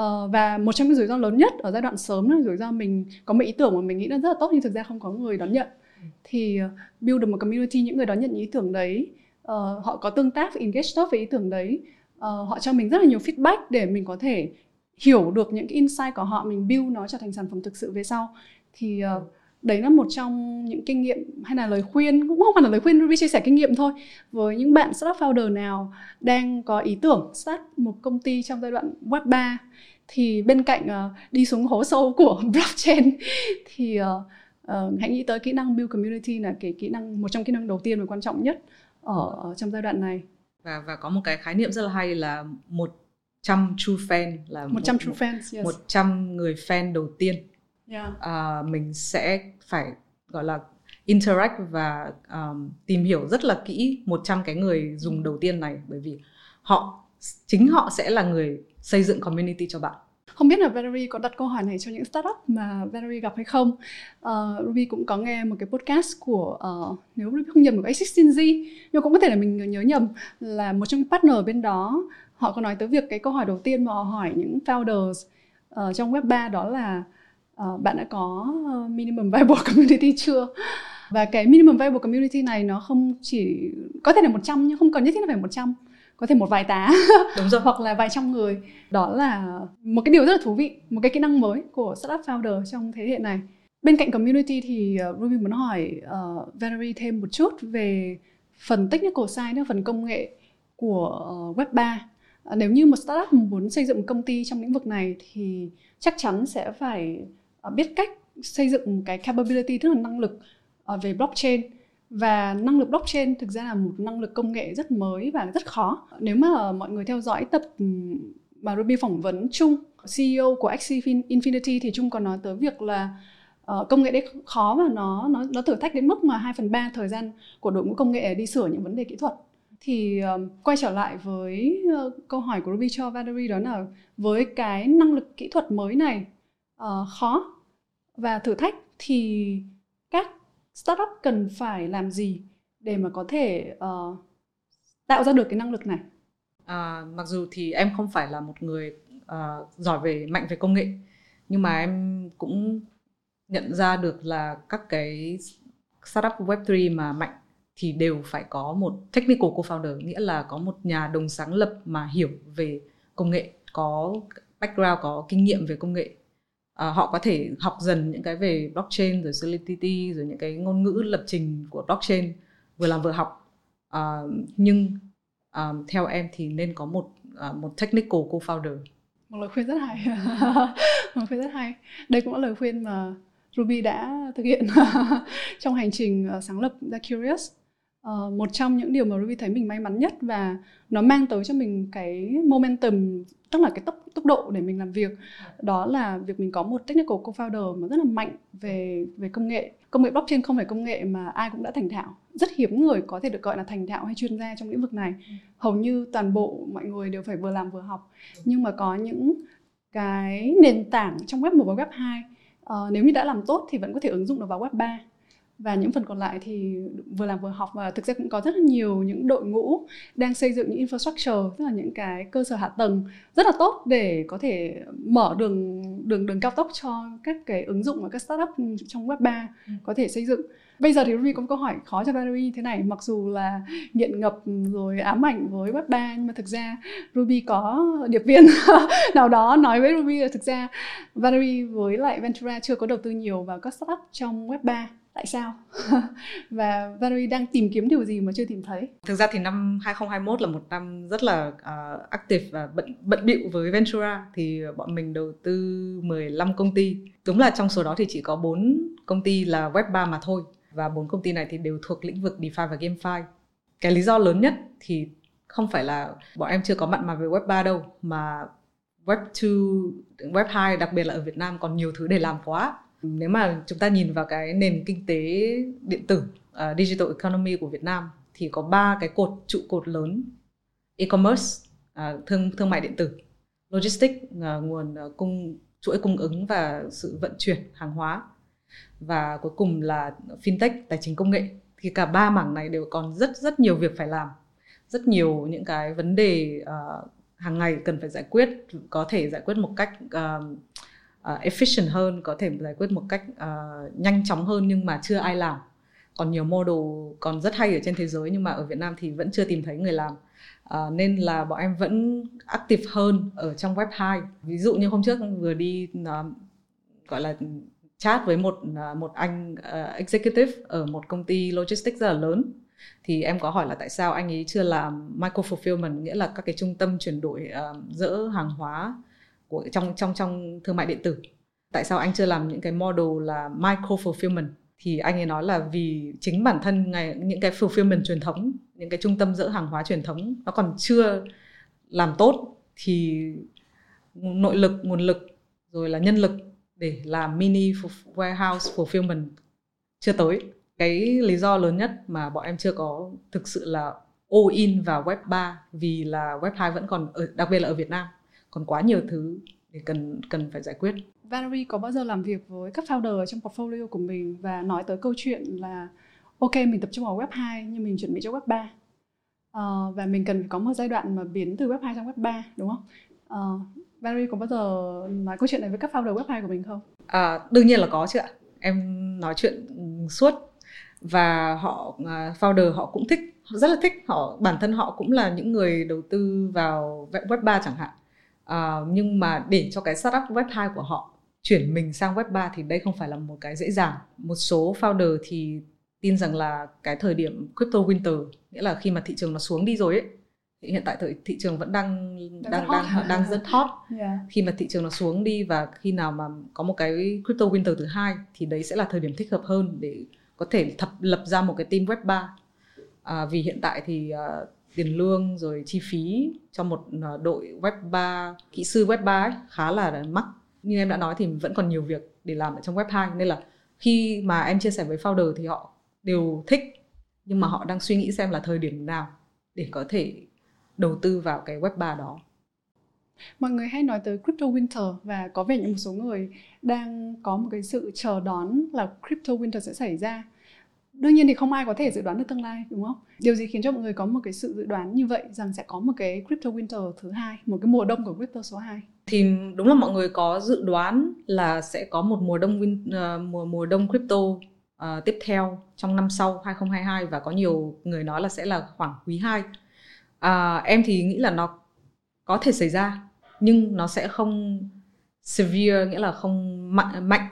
Uh, và một trong những rủi ro lớn nhất ở giai đoạn sớm là rủi ro mình có một ý tưởng mà mình nghĩ là rất là tốt nhưng thực ra không có người đón nhận. Thì uh, build được một community những người đón nhận ý tưởng đấy uh, họ có tương tác engage tốt với ý tưởng đấy. Uh, họ cho mình rất là nhiều feedback để mình có thể hiểu được những cái insight của họ mình build nó trở thành sản phẩm thực sự về sau. Thì uh, đấy là một trong những kinh nghiệm hay là lời khuyên cũng không phải là lời khuyên Ruby chia sẻ kinh nghiệm thôi với những bạn startup founder nào đang có ý tưởng start một công ty trong giai đoạn web 3 thì bên cạnh uh, đi xuống hố sâu của blockchain thì uh, uh, hãy nghĩ tới kỹ năng build community là cái kỹ năng một trong kỹ năng đầu tiên và quan trọng nhất ở, trong giai đoạn này và và có một cái khái niệm rất là hay là 100 true fan là 100 một, true fans yes. 100 người fan đầu tiên yeah. à, mình sẽ phải gọi là interact và um, tìm hiểu rất là kỹ 100 cái người dùng đầu tiên này bởi vì họ chính họ sẽ là người xây dựng community cho bạn không biết là Valerie có đặt câu hỏi này cho những startup mà Valerie gặp hay không? Uh, Ruby cũng có nghe một cái podcast của uh, nếu Ruby không nhầm của A16Z nhưng cũng có thể là mình nhớ nhầm là một trong những partner bên đó họ có nói tới việc cái câu hỏi đầu tiên mà họ hỏi những founders uh, trong web 3 đó là uh, bạn đã có minimum viable community chưa? Và cái minimum viable community này nó không chỉ có thể là 100 nhưng không cần nhất thiết là phải 100 có thể một vài tá. Đúng rồi. Hoặc là vài trăm người. Đó là một cái điều rất là thú vị một cái kỹ năng mới của startup founder trong thế hệ này. Bên cạnh community thì uh, Ruby muốn hỏi uh, Valerie thêm một chút về phần technical side phần công nghệ của uh, web 3 uh, nếu như một startup muốn xây dựng một công ty trong lĩnh vực này thì chắc chắn sẽ phải biết cách xây dựng cái capability tức là năng lực về blockchain và năng lực blockchain thực ra là một năng lực công nghệ rất mới và rất khó. Nếu mà mọi người theo dõi tập mà Ruby phỏng vấn chung CEO của Axie Infinity thì chung còn nói tới việc là uh, công nghệ đấy khó và nó nó nó thử thách đến mức mà 2 phần ba thời gian của đội ngũ công nghệ đi sửa những vấn đề kỹ thuật. Thì um, quay trở lại với uh, câu hỏi của Ruby cho Valerie đó là với cái năng lực kỹ thuật mới này uh, khó và thử thách thì các startup cần phải làm gì để mà có thể uh, tạo ra được cái năng lực này? À, mặc dù thì em không phải là một người uh, giỏi về mạnh về công nghệ nhưng mà em cũng nhận ra được là các cái startup web3 mà mạnh thì đều phải có một technical co-founder nghĩa là có một nhà đồng sáng lập mà hiểu về công nghệ có background có kinh nghiệm về công nghệ à, họ có thể học dần những cái về blockchain rồi solidity rồi những cái ngôn ngữ lập trình của blockchain vừa làm vừa học. À, nhưng à, theo em thì nên có một à, một technical co-founder. Một lời khuyên rất hay. Một lời khuyên rất hay. Đây cũng là lời khuyên mà Ruby đã thực hiện trong hành trình sáng lập ra Curious uh, một trong những điều mà Ruby thấy mình may mắn nhất và nó mang tới cho mình cái momentum tức là cái tốc tốc độ để mình làm việc đó là việc mình có một technical co-founder mà rất là mạnh về về công nghệ. Công nghệ blockchain không phải công nghệ mà ai cũng đã thành thạo. Rất hiếm người có thể được gọi là thành thạo hay chuyên gia trong lĩnh vực này. Hầu như toàn bộ mọi người đều phải vừa làm vừa học. Nhưng mà có những cái nền tảng trong web 1 và web 2 uh, ờ, nếu như đã làm tốt thì vẫn có thể ứng dụng được vào web 3 và những phần còn lại thì vừa làm vừa học và thực ra cũng có rất là nhiều những đội ngũ đang xây dựng những infrastructure tức là những cái cơ sở hạ tầng rất là tốt để có thể mở đường đường đường cao tốc cho các cái ứng dụng và các startup trong web 3 ừ. có thể xây dựng bây giờ thì Ruby có một câu hỏi khó cho Valerie thế này mặc dù là nghiện ngập rồi ám ảnh với web 3 nhưng mà thực ra Ruby có điệp viên nào đó nói với Ruby là thực ra Valerie với lại Ventura chưa có đầu tư nhiều vào các startup trong web 3 tại sao? Và Valerie đang tìm kiếm điều gì mà chưa tìm thấy? Thực ra thì năm 2021 là một năm rất là uh, active và bận bận bịu với Ventura. Thì bọn mình đầu tư 15 công ty. Đúng là trong số đó thì chỉ có 4 công ty là web 3 mà thôi. Và bốn công ty này thì đều thuộc lĩnh vực DeFi và GameFi. Cái lý do lớn nhất thì không phải là bọn em chưa có mặn mà về web 3 đâu mà web 2 web 2 đặc biệt là ở Việt Nam còn nhiều thứ để làm quá nếu mà chúng ta nhìn vào cái nền kinh tế điện tử uh, digital economy của Việt Nam thì có ba cái cột trụ cột lớn. E-commerce uh, thương thương mại điện tử logistics uh, nguồn uh, cung chuỗi cung ứng và sự vận chuyển hàng hóa. Và cuối cùng là fintech tài chính công nghệ. Thì cả ba mảng này đều còn rất rất nhiều việc phải làm. Rất nhiều những cái vấn đề uh, hàng ngày cần phải giải quyết có thể giải quyết một cách uh, uh, efficient hơn có thể giải quyết một cách uh, nhanh chóng hơn nhưng mà chưa ai làm. Còn nhiều model còn rất hay ở trên thế giới nhưng mà ở Việt Nam thì vẫn chưa tìm thấy người làm. À, nên là bọn em vẫn active hơn ở trong web 2 ví dụ như hôm trước vừa đi uh, gọi là chat với một một anh uh, executive ở một công ty logistics rất là lớn thì em có hỏi là tại sao anh ấy chưa làm micro fulfillment nghĩa là các cái trung tâm chuyển đổi uh, dỡ hàng hóa của, trong trong trong thương mại điện tử. Tại sao anh chưa làm những cái model là micro fulfillment thì anh ấy nói là vì chính bản thân ngày, những cái fulfillment truyền thống, những cái trung tâm dỡ hàng hóa truyền thống nó còn chưa làm tốt, thì nội lực, nguồn lực, rồi là nhân lực để làm mini warehouse fulfillment chưa tới. Cái lý do lớn nhất mà bọn em chưa có thực sự là all in vào web 3 vì là web 2 vẫn còn ở, đặc biệt là ở Việt Nam còn quá nhiều thứ để cần cần phải giải quyết. Valerie có bao giờ làm việc với các founder trong portfolio của mình và nói tới câu chuyện là ok mình tập trung vào web 2 nhưng mình chuẩn bị cho web 3 uh, ờ, và mình cần có một giai đoạn mà biến từ web 2 sang web 3 đúng không? Uh, Valerie có bao giờ nói câu chuyện này với các founder web 2 của mình không? À, đương nhiên là có chứ ạ. Em nói chuyện suốt và họ uh, founder họ cũng thích rất là thích họ bản thân họ cũng là những người đầu tư vào web 3 chẳng hạn uh, nhưng mà để cho cái startup web 2 của họ chuyển mình sang web 3 thì đây không phải là một cái dễ dàng. Một số founder thì tin rằng là cái thời điểm crypto winter nghĩa là khi mà thị trường nó xuống đi rồi ấy thì hiện tại thời thị trường vẫn đang đang đang đang, đang rất hot. Yeah. khi mà thị trường nó xuống đi và khi nào mà có một cái crypto winter thứ hai thì đấy sẽ là thời điểm thích hợp hơn để có thể thập lập ra một cái team web 3 à, vì hiện tại thì uh, tiền lương rồi chi phí cho một à, đội web 3 kỹ sư web 3 ấy, khá là mắc. Như em đã nói thì vẫn còn nhiều việc để làm ở trong web 2 nên là khi mà em chia sẻ với founder thì họ đều thích nhưng mà họ đang suy nghĩ xem là thời điểm nào để có thể đầu tư vào cái web 3 đó. Mọi người hay nói tới crypto winter và có vẻ như một số người đang có một cái sự chờ đón là crypto winter sẽ xảy ra đương nhiên thì không ai có thể dự đoán được tương lai đúng không? Điều gì khiến cho mọi người có một cái sự dự đoán như vậy rằng sẽ có một cái crypto winter thứ hai một cái mùa đông của crypto số 2 thì đúng là mọi người có dự đoán là sẽ có một mùa đông win, uh, mùa mùa đông crypto uh, tiếp theo trong năm sau 2022 và có nhiều người nói là sẽ là khoảng quý 2 uh, à, em thì nghĩ là nó có thể xảy ra nhưng nó sẽ không severe nghĩa là không mạnh mạnh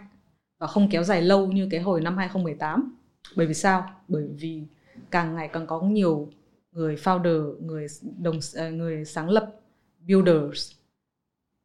và không kéo dài lâu như cái hồi năm 2018 bởi vì sao? Bởi vì càng ngày càng có nhiều người founder, người đồng ờ, người sáng lập, builders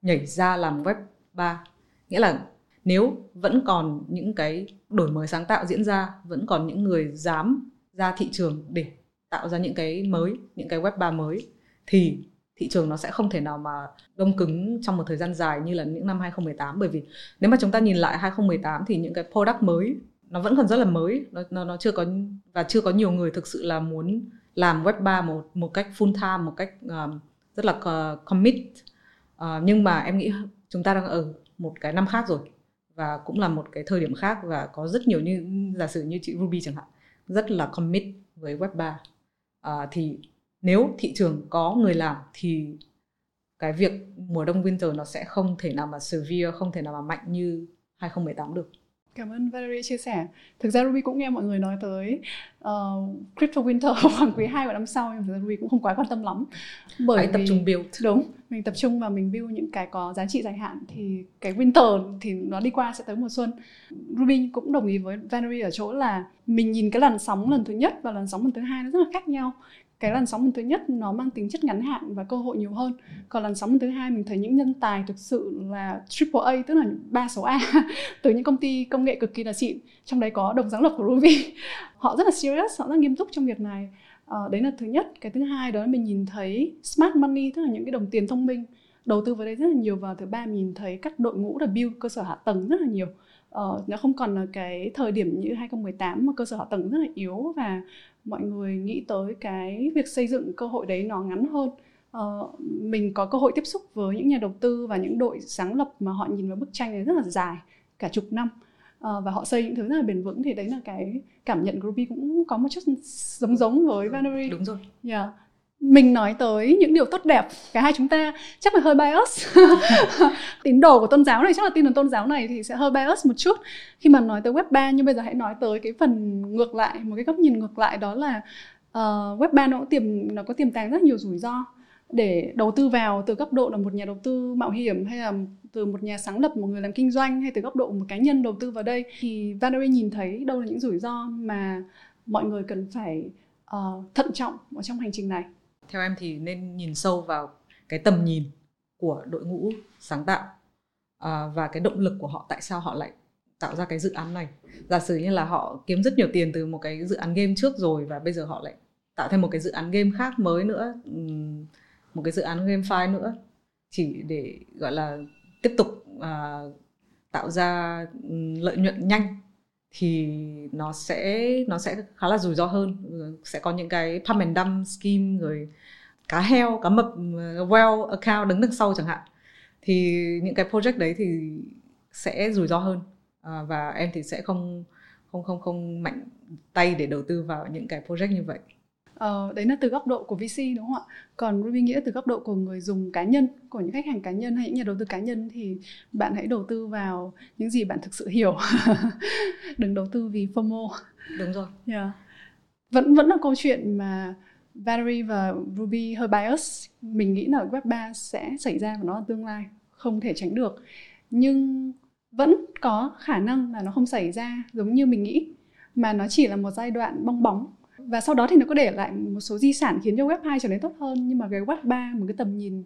nhảy ra làm web 3 nghĩa là nếu vẫn còn những cái đổi mới sáng tạo diễn ra, vẫn còn những người dám ra thị trường để tạo ra những cái mới, những cái web 3 mới, thì thị trường nó sẽ không thể nào mà đông cứng trong một thời gian dài như là những năm 2018 bởi vì nếu mà chúng ta nhìn lại 2018 thì những cái product mới nó vẫn còn rất là mới. Nó nó, nó chưa có và chưa có nhiều người thực sự là muốn làm web 3 một một cách full time một cách um, rất là commit. Uh, nhưng mà em nghĩ chúng ta đang ở một cái năm khác rồi và cũng là một cái thời điểm khác và có rất nhiều như giả sử như chị Ruby chẳng hạn rất là commit với web 3 uh, ờ, thì nếu thị trường có người làm thì cái việc mùa đông winter nó sẽ không thể nào mà severe không thể nào mà mạnh như 2018 được. Cảm ơn Valerie chia sẻ. Thực ra Ruby cũng nghe mọi người nói tới uh, crypto winter khoảng quý 2 và năm sau nhưng mà Ruby cũng không quá quan tâm lắm. Bởi Hãy vì, tập trung build. Đúng, mình tập trung vào mình build những cái có giá trị dài hạn thì cái winter thì nó đi qua sẽ tới mùa xuân. Ruby cũng đồng ý với Valerie ở chỗ là mình nhìn cái làn sóng lần thứ nhất và làn sóng lần thứ hai nó rất là khác nhau cái làn sóng thứ nhất nó mang tính chất ngắn hạn và cơ hội nhiều hơn. Còn làn sóng thứ hai mình thấy những nhân tài thực sự là triple A tức là ba số A từ những công ty công nghệ cực kỳ là xịn. Trong đấy có đồng sáng lập của Ruby. Họ rất là serious họ rất nghiêm túc trong việc này. À, đấy là thứ nhất. Cái thứ hai đó là mình nhìn thấy smart money tức là những cái đồng tiền thông minh đầu tư vào đây rất là nhiều. Và thứ ba mình nhìn thấy các đội ngũ là build cơ sở hạ tầng rất là nhiều. Uh, nó không còn là cái thời điểm như 2018 mà cơ sở hạ tầng rất là yếu và mọi người nghĩ tới cái việc xây dựng cơ hội đấy nó ngắn hơn. Uh, mình có cơ hội tiếp xúc với những nhà đầu tư và những đội sáng lập mà họ nhìn vào bức tranh này rất là dài cả chục năm. Uh, và họ xây những thứ rất là bền vững thì đấy là cái cảm nhận của Ruby cũng có một chút giống giống với Valerie. đúng rồi. Yeah mình nói tới những điều tốt đẹp cả hai chúng ta chắc là hơi bias. Tín đồ của tôn giáo này chắc là tin vào tôn giáo này thì sẽ hơi bias một chút. Khi mà nói tới web 3 nhưng bây giờ hãy nói tới cái phần ngược lại một cái góc nhìn ngược lại đó là uh, web 3 nó cũng tiềm nó có tiềm tàng rất nhiều rủi ro. Để đầu tư vào từ góc độ là một nhà đầu tư mạo hiểm hay là từ một nhà sáng lập một người làm kinh doanh hay từ góc độ một cá nhân đầu tư vào đây thì Valerie nhìn thấy đâu là những rủi ro mà mọi người cần phải uh, thận trọng ở trong hành trình này theo em thì nên nhìn sâu vào cái tầm nhìn của đội ngũ sáng tạo à, và cái động lực của họ tại sao họ lại tạo ra cái dự án này. Giả sử như là họ kiếm rất nhiều tiền từ một cái dự án game trước rồi và bây giờ họ lại tạo thêm một cái dự án game khác mới nữa một cái dự án game file nữa chỉ để gọi là tiếp tục à, tạo ra lợi nhuận nhanh thì nó sẽ nó sẽ khá là rủi ro hơn. Sẽ có những cái pump and dump scheme rồi cá heo cá mập well account đứng đằng sau chẳng hạn. Thì những cái project đấy thì sẽ rủi ro hơn. À, và em thì sẽ không không không không mạnh tay để đầu tư vào những cái project như vậy. Ờ, đấy là từ góc độ của VC đúng không ạ? Còn Ruby nghĩa từ góc độ của người dùng cá nhân, của những khách hàng cá nhân hay những nhà đầu tư cá nhân thì bạn hãy đầu tư vào những gì bạn thực sự hiểu. Đừng đầu tư vì FOMO. Đúng rồi. Yeah. Vẫn vẫn là câu chuyện mà Valerie và Ruby hơi bias. Mình nghĩ là Web 3 sẽ xảy ra và nó là tương lai, không thể tránh được. Nhưng vẫn có khả năng là nó không xảy ra giống như mình nghĩ mà nó chỉ là một giai đoạn bong bóng và sau đó thì nó có để lại một số di sản khiến cho web 2 trở nên tốt hơn. Nhưng mà cái web 3 một cái tầm nhìn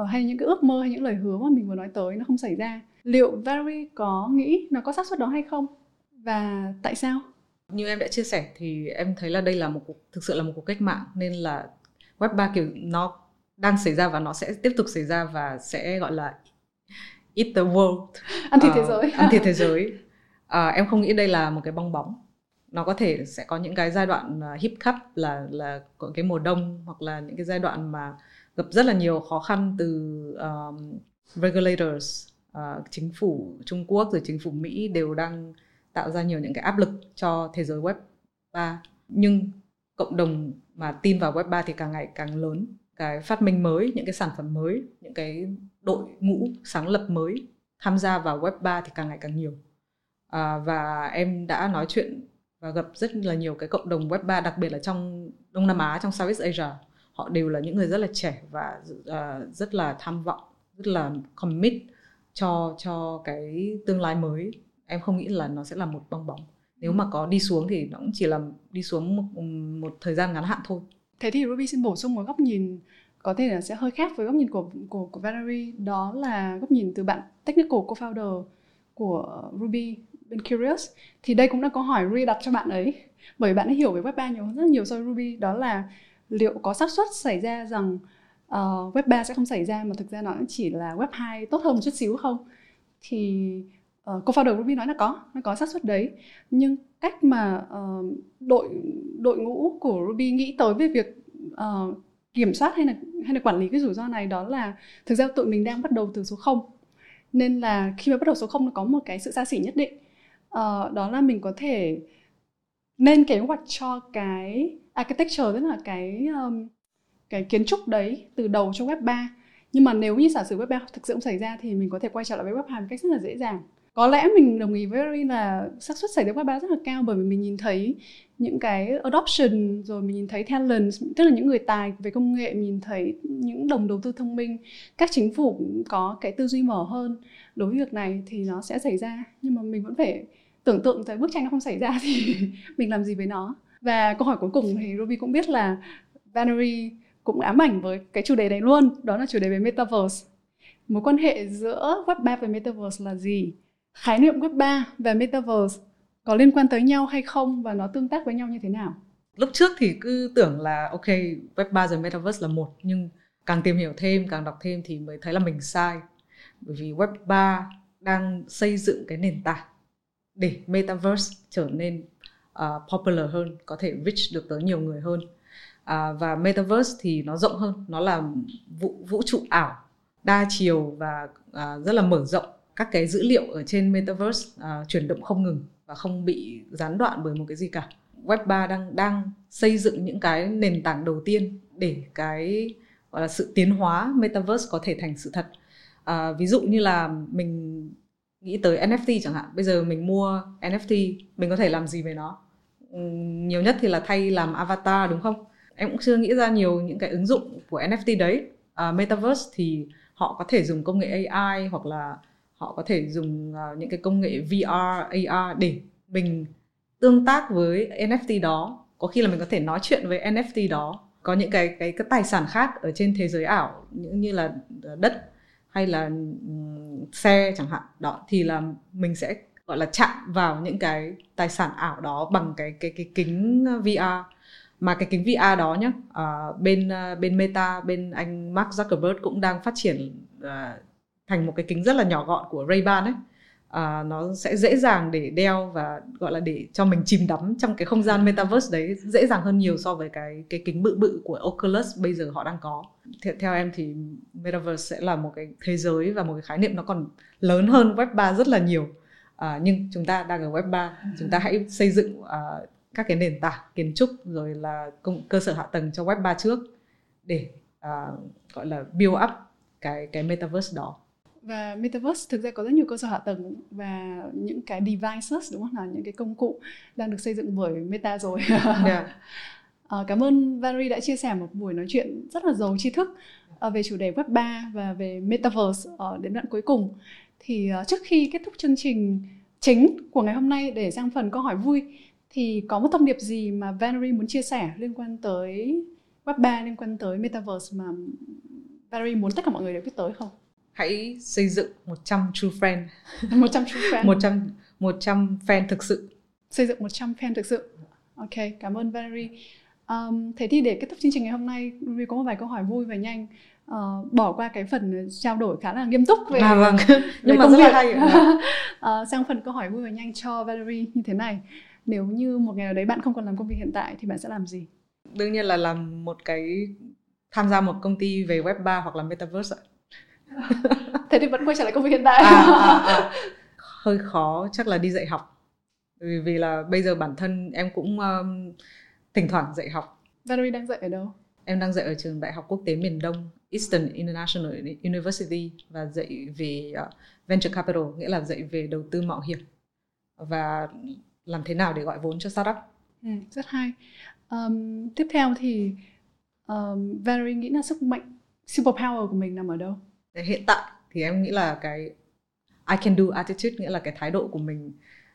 uh, hay những cái ước mơ hay những lời hứa mà mình vừa nói tới nó không xảy ra. Liệu Valerie có nghĩ nó có xác suất đó hay không? Và tại sao? Như em đã chia sẻ thì em thấy là đây là một cuộc thực sự là một cuộc cách mạng. Nên là web 3 kiểu nó đang xảy ra và nó sẽ tiếp tục xảy ra và sẽ gọi là eat the world. Ăn thịt uh, thế giới. ăn thịt thế giới. Uh, em không nghĩ đây là một cái bong bóng nó có thể sẽ có những cái giai đoạn à, hip cup là là có cái mùa đông hoặc là những cái giai đoạn mà gặp rất là nhiều khó khăn từ um, regulators uh, chính phủ Trung Quốc rồi chính phủ Mỹ đều đang tạo ra nhiều những cái áp lực cho thế giới web 3 nhưng cộng đồng mà tin vào web 3 thì càng ngày càng lớn. Cái phát minh mới những cái sản phẩm mới những cái đội ngũ sáng lập mới tham gia vào web 3 thì càng ngày càng nhiều. À, và em đã nói chuyện và gặp rất là nhiều cái cộng đồng web 3 đặc biệt là trong Đông Nam Á trong Southeast Asia. Họ đều là những người rất là trẻ và uh, rất là tham vọng rất là commit cho cho cái tương lai mới. Em không nghĩ là nó sẽ là một bong bóng. Nếu mà có đi xuống thì nó cũng chỉ là đi xuống một, một thời gian ngắn hạn thôi. Thế thì Ruby xin bổ sung một góc nhìn có thể là sẽ hơi khác với góc nhìn của của của Valerie đó là góc nhìn từ bạn technical co-founder của Ruby bên Curious. Thì đây cũng là câu hỏi Ruby đặt cho bạn ấy. Bởi bạn ấy hiểu về web 3 nhiều rất nhiều so với Ruby. Đó là liệu có xác suất xảy ra rằng uh, web 3 sẽ không xảy ra mà thực ra nó chỉ là web 2 tốt hơn một chút xíu không? Thì ờ, uh, co-founder Ruby nói là có nó có xác suất đấy. Nhưng cách mà uh, đội đội ngũ của Ruby nghĩ tới về việc uh, kiểm soát hay là hay là quản lý cái rủi ro này đó là thực ra tụi mình đang bắt đầu từ số 0 nên là khi mà bắt đầu số 0 nó có một cái sự xa xỉ nhất định. Ờ, đó là mình có thể nên kế hoạch cho cái architecture tức là cái um, cái kiến trúc đấy từ đầu cho web 3 nhưng mà nếu như giả sử web 3 thực sự không xảy ra thì mình có thể quay trở lại với web 2 một cách rất là dễ dàng. Có lẽ mình đồng ý với Rin là xác suất xảy ra web 3 rất là cao bởi vì mình nhìn thấy những cái adoption rồi mình nhìn thấy talent tức là những người tài về công nghệ mình nhìn thấy những đồng đầu tư thông minh các chính phủ có cái tư duy mở hơn đối với việc này thì nó sẽ xảy ra. Nhưng mà mình vẫn phải tưởng tượng tới bức tranh nó không xảy ra thì mình làm gì với nó. Và câu hỏi cuối cùng thì Ruby cũng biết là Valerie cũng ám ảnh với cái chủ đề này luôn, đó là chủ đề về metaverse. Mối quan hệ giữa web 3 và metaverse là gì? Khái niệm web 3 và metaverse có liên quan tới nhau hay không và nó tương tác với nhau như thế nào? Lúc trước thì cứ tưởng là, ok, web 3 rồi metaverse là một, nhưng càng tìm hiểu thêm, càng đọc thêm thì mới thấy là mình sai. Bởi vì web 3 đang xây dựng cái nền tảng để metaverse trở nên uh, popular hơn có thể reach được tới nhiều người hơn. Uh, và metaverse thì nó rộng hơn nó là vũ, vũ trụ ảo đa chiều và uh, rất là mở rộng. Các cái dữ liệu ở trên metaverse uh, chuyển động không ngừng và không bị gián đoạn bởi một cái gì cả. Web 3 đang đang xây dựng những cái nền tảng đầu tiên để cái gọi là sự tiến hóa metaverse có thể thành sự thật. À, ví dụ như là mình nghĩ tới NFT chẳng hạn bây giờ mình mua NFT mình có thể làm gì về nó ừ, nhiều nhất thì là thay làm avatar đúng không em cũng chưa nghĩ ra nhiều những cái ứng dụng của NFT đấy à, metaverse thì họ có thể dùng công nghệ AI hoặc là họ có thể dùng uh, những cái công nghệ VR, AR để mình tương tác với NFT đó. Có khi là mình có thể nói chuyện với NFT đó. Có những cái cái cái tài sản khác ở trên thế giới ảo những như là đất hay là xe chẳng hạn đó thì là mình sẽ gọi là chạm vào những cái tài sản ảo đó bằng cái cái cái kính VR mà cái kính VR đó nhá uh, bên uh, bên Meta bên anh Mark Zuckerberg cũng đang phát triển uh, thành một cái kính rất là nhỏ gọn của Ray-Ban ấy à, nó sẽ dễ dàng để đeo và gọi là để cho mình chìm đắm trong cái không gian metaverse đấy dễ dàng hơn nhiều so với cái cái kính bự bự của Oculus bây giờ họ đang có. Theo, theo em thì metaverse sẽ là một cái thế giới và một cái khái niệm nó còn lớn hơn web 3 rất là nhiều. À, nhưng chúng ta đang ở web 3 chúng ta hãy xây dựng à, các cái nền tảng kiến trúc rồi là công, cơ sở hạ tầng cho web 3 trước để à, gọi là build up cái cái metaverse đó và metaverse thực ra có rất nhiều cơ sở hạ tầng và những cái devices đúng không là những cái công cụ đang được xây dựng bởi meta rồi yeah. à, cảm ơn Valerie đã chia sẻ một buổi nói chuyện rất là giàu tri thức uh, về chủ đề web 3 và về metaverse ở đến đoạn cuối cùng thì uh, trước khi kết thúc chương trình chính của ngày hôm nay để sang phần câu hỏi vui thì có một thông điệp gì mà Valerie muốn chia sẻ liên quan tới web 3 liên quan tới metaverse mà Valerie muốn tất cả mọi người đều biết tới không? Hãy xây dựng 100 true friend. 100 true friend. 100 100 fan thực sự. Xây dựng 100 fan thực sự. Ok cảm ơn Valerie. Um, thế thì để kết thúc chương trình ngày hôm nay Ruby có một vài câu hỏi vui và nhanh. Uh, bỏ qua cái phần trao đổi khá là nghiêm túc về à, vâng. về nhưng mà rất là hay uh, sang phần câu hỏi vui và nhanh cho Valerie như thế này. Nếu như một ngày nào đấy bạn không còn làm công việc hiện tại thì bạn sẽ làm gì? Đương nhiên là làm một cái tham gia một công ty về web 3 hoặc là metaverse ạ thế thì vẫn quay trở lại công việc hiện tại. À, à, à. hơi khó chắc là đi dạy học. Vì vì là bây giờ bản thân em cũng um, thỉnh thoảng dạy học. Valerie đang dạy ở đâu? Em đang dạy ở trường đại học quốc tế miền Đông Eastern International University và dạy về uh, venture capital nghĩa là dạy về đầu tư mạo hiểm. Và làm thế nào để gọi vốn cho startup. Ừ, rất hay. Um, tiếp theo thì um, Valerie nghĩ là sức mạnh super power của mình nằm ở đâu hiện tại thì em nghĩ là cái I can do attitude nghĩa là cái thái độ của mình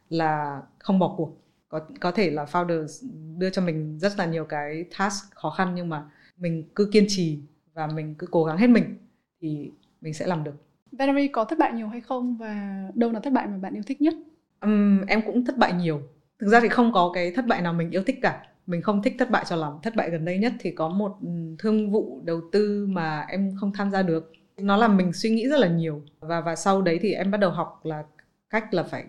là không bỏ cuộc có có thể là founders đưa cho mình rất là nhiều cái task khó khăn nhưng mà mình cứ kiên trì và mình cứ cố gắng hết mình thì mình sẽ làm được. Valerie có thất bại nhiều hay không và đâu là thất bại mà bạn yêu thích nhất? Um, em cũng thất bại nhiều. Thực ra thì không có cái thất bại nào mình yêu thích cả. Mình không thích thất bại cho lắm. Thất bại gần đây nhất thì có một thương vụ đầu tư mà em không tham gia được. Nó làm mình suy nghĩ rất là nhiều và và sau đấy thì em bắt đầu học là cách là phải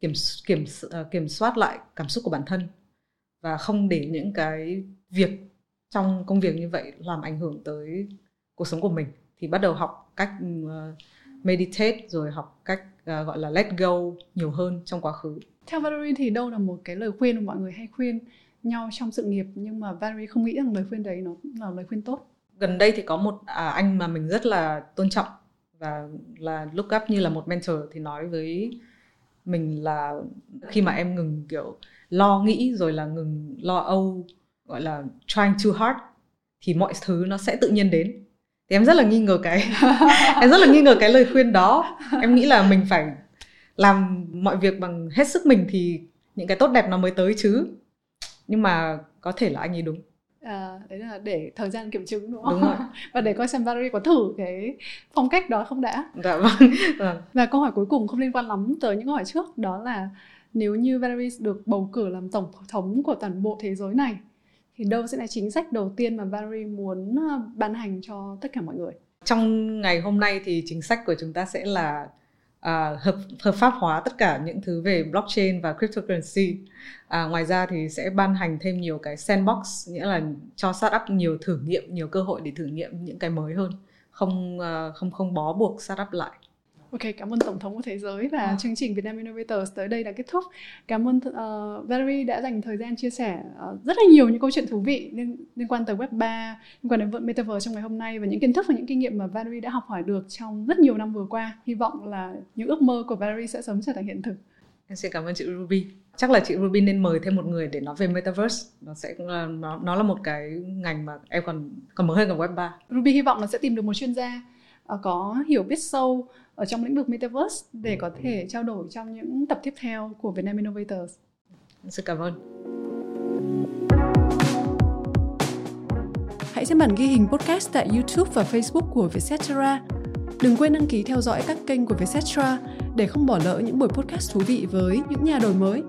kiểm kiểm ờ, kiểm soát lại cảm xúc của bản thân và không để những cái việc trong công việc như vậy làm ảnh hưởng tới cuộc sống của mình thì bắt đầu học cách ừ, ờ, meditate, rồi học cách ờ, gọi là let go nhiều hơn trong quá khứ. Theo Valerie thì đâu là một cái lời khuyên mà mọi người hay khuyên nhau trong sự nghiệp, nhưng mà Valerie không nghĩ rằng lời khuyên đấy nó là lời khuyên tốt. Gần đây thì có một à, anh mà mình rất là tôn trọng và là look up như là một mentor thì nói với mình là khi mà em ngừng kiểu lo nghĩ rồi là ngừng lo âu gọi là trying too hard thì mọi thứ nó sẽ tự nhiên đến. Thì em rất là nghi ngờ cái em rất là nghi ngờ cái lời khuyên đó. Em nghĩ là mình phải làm mọi việc bằng hết sức mình thì những cái tốt đẹp nó mới tới chứ. Nhưng mà có thể là anh ấy đúng à, đấy là để thời gian kiểm chứng đúng không? Đúng rồi. và để coi xem Valerie có thử cái phong cách đó không đã. Dạ vâng. vâng. Và câu hỏi cuối cùng không liên quan lắm tới những câu hỏi trước đó là nếu như Valerie được bầu cử làm tổng thống của toàn bộ thế giới này thì đâu sẽ là chính sách đầu tiên mà Valerie muốn ờ, ban hành cho tất cả mọi người? Trong ngày hôm nay thì chính sách của chúng ta sẽ là à, hợp hợp pháp hóa tất cả những thứ về blockchain và cryptocurrency. À, ngoài ra thì sẽ ban hành thêm nhiều cái sandbox, nghĩa là cho startup nhiều thử nghiệm, nhiều cơ hội để thử nghiệm những cái mới hơn, không à, không không bó buộc startup lại. Ok, cảm ơn Tổng thống của Thế giới và à. chương trình Việt Nam Innovators tới đây đã kết thúc. Cảm ơn uh, Valerie đã dành thời gian chia sẻ uh, rất là nhiều những câu chuyện thú vị liên, liên quan tới Web 3, liên quan đến Metaverse trong ngày hôm nay và những kiến thức và những kinh nghiệm mà Valerie đã học hỏi được trong rất nhiều năm vừa qua. Hy vọng là những ước mơ của Valerie sẽ sớm trở thành hiện thực. Em xin cảm ơn chị Ruby. Chắc là chị Ruby nên mời thêm một người để nói về Metaverse. Nó sẽ nó, nó là một cái ngành mà em còn còn mở hơn cả Web 3. Ruby hy vọng là sẽ tìm được một chuyên gia có hiểu biết sâu ở trong lĩnh vực Metaverse để có thể trao đổi trong những tập tiếp theo của Vietnam Innovators. Xin cảm ơn. Hãy xem bản ghi hình podcast tại YouTube và Facebook của Vietcetera. Đừng quên đăng ký theo dõi các kênh của Vietcetera để không bỏ lỡ những buổi podcast thú vị với những nhà đổi mới.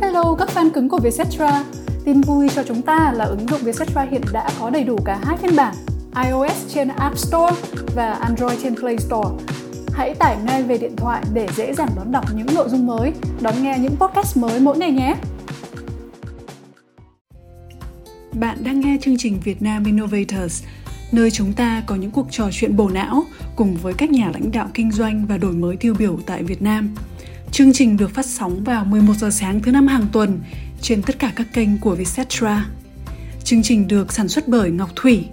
Hello các fan cứng của Vietcetera. Tin vui cho chúng ta là ứng dụng Vietcetera hiện đã có đầy đủ cả hai phiên bản iOS trên App Store và Android trên Play Store. Hãy tải ngay về điện thoại để dễ dàng đón đọc những nội dung mới, đón nghe những podcast mới mỗi ngày nhé. Bạn đang nghe chương trình Việt Nam Innovators, nơi chúng ta có những cuộc trò chuyện bổ não cùng với các nhà lãnh đạo kinh doanh và đổi mới tiêu biểu tại Việt Nam. Chương trình được phát sóng vào 11 giờ sáng thứ năm hàng tuần trên tất cả các kênh của Vietcetera. Chương trình được sản xuất bởi Ngọc Thủy,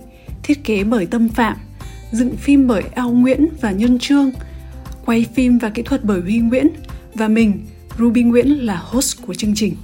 thiết kế bởi Tâm Phạm, dựng phim bởi Ao Nguyễn và Nhân Trương, quay phim và kỹ thuật bởi Huy Nguyễn và mình, Ruby Nguyễn là host của chương trình.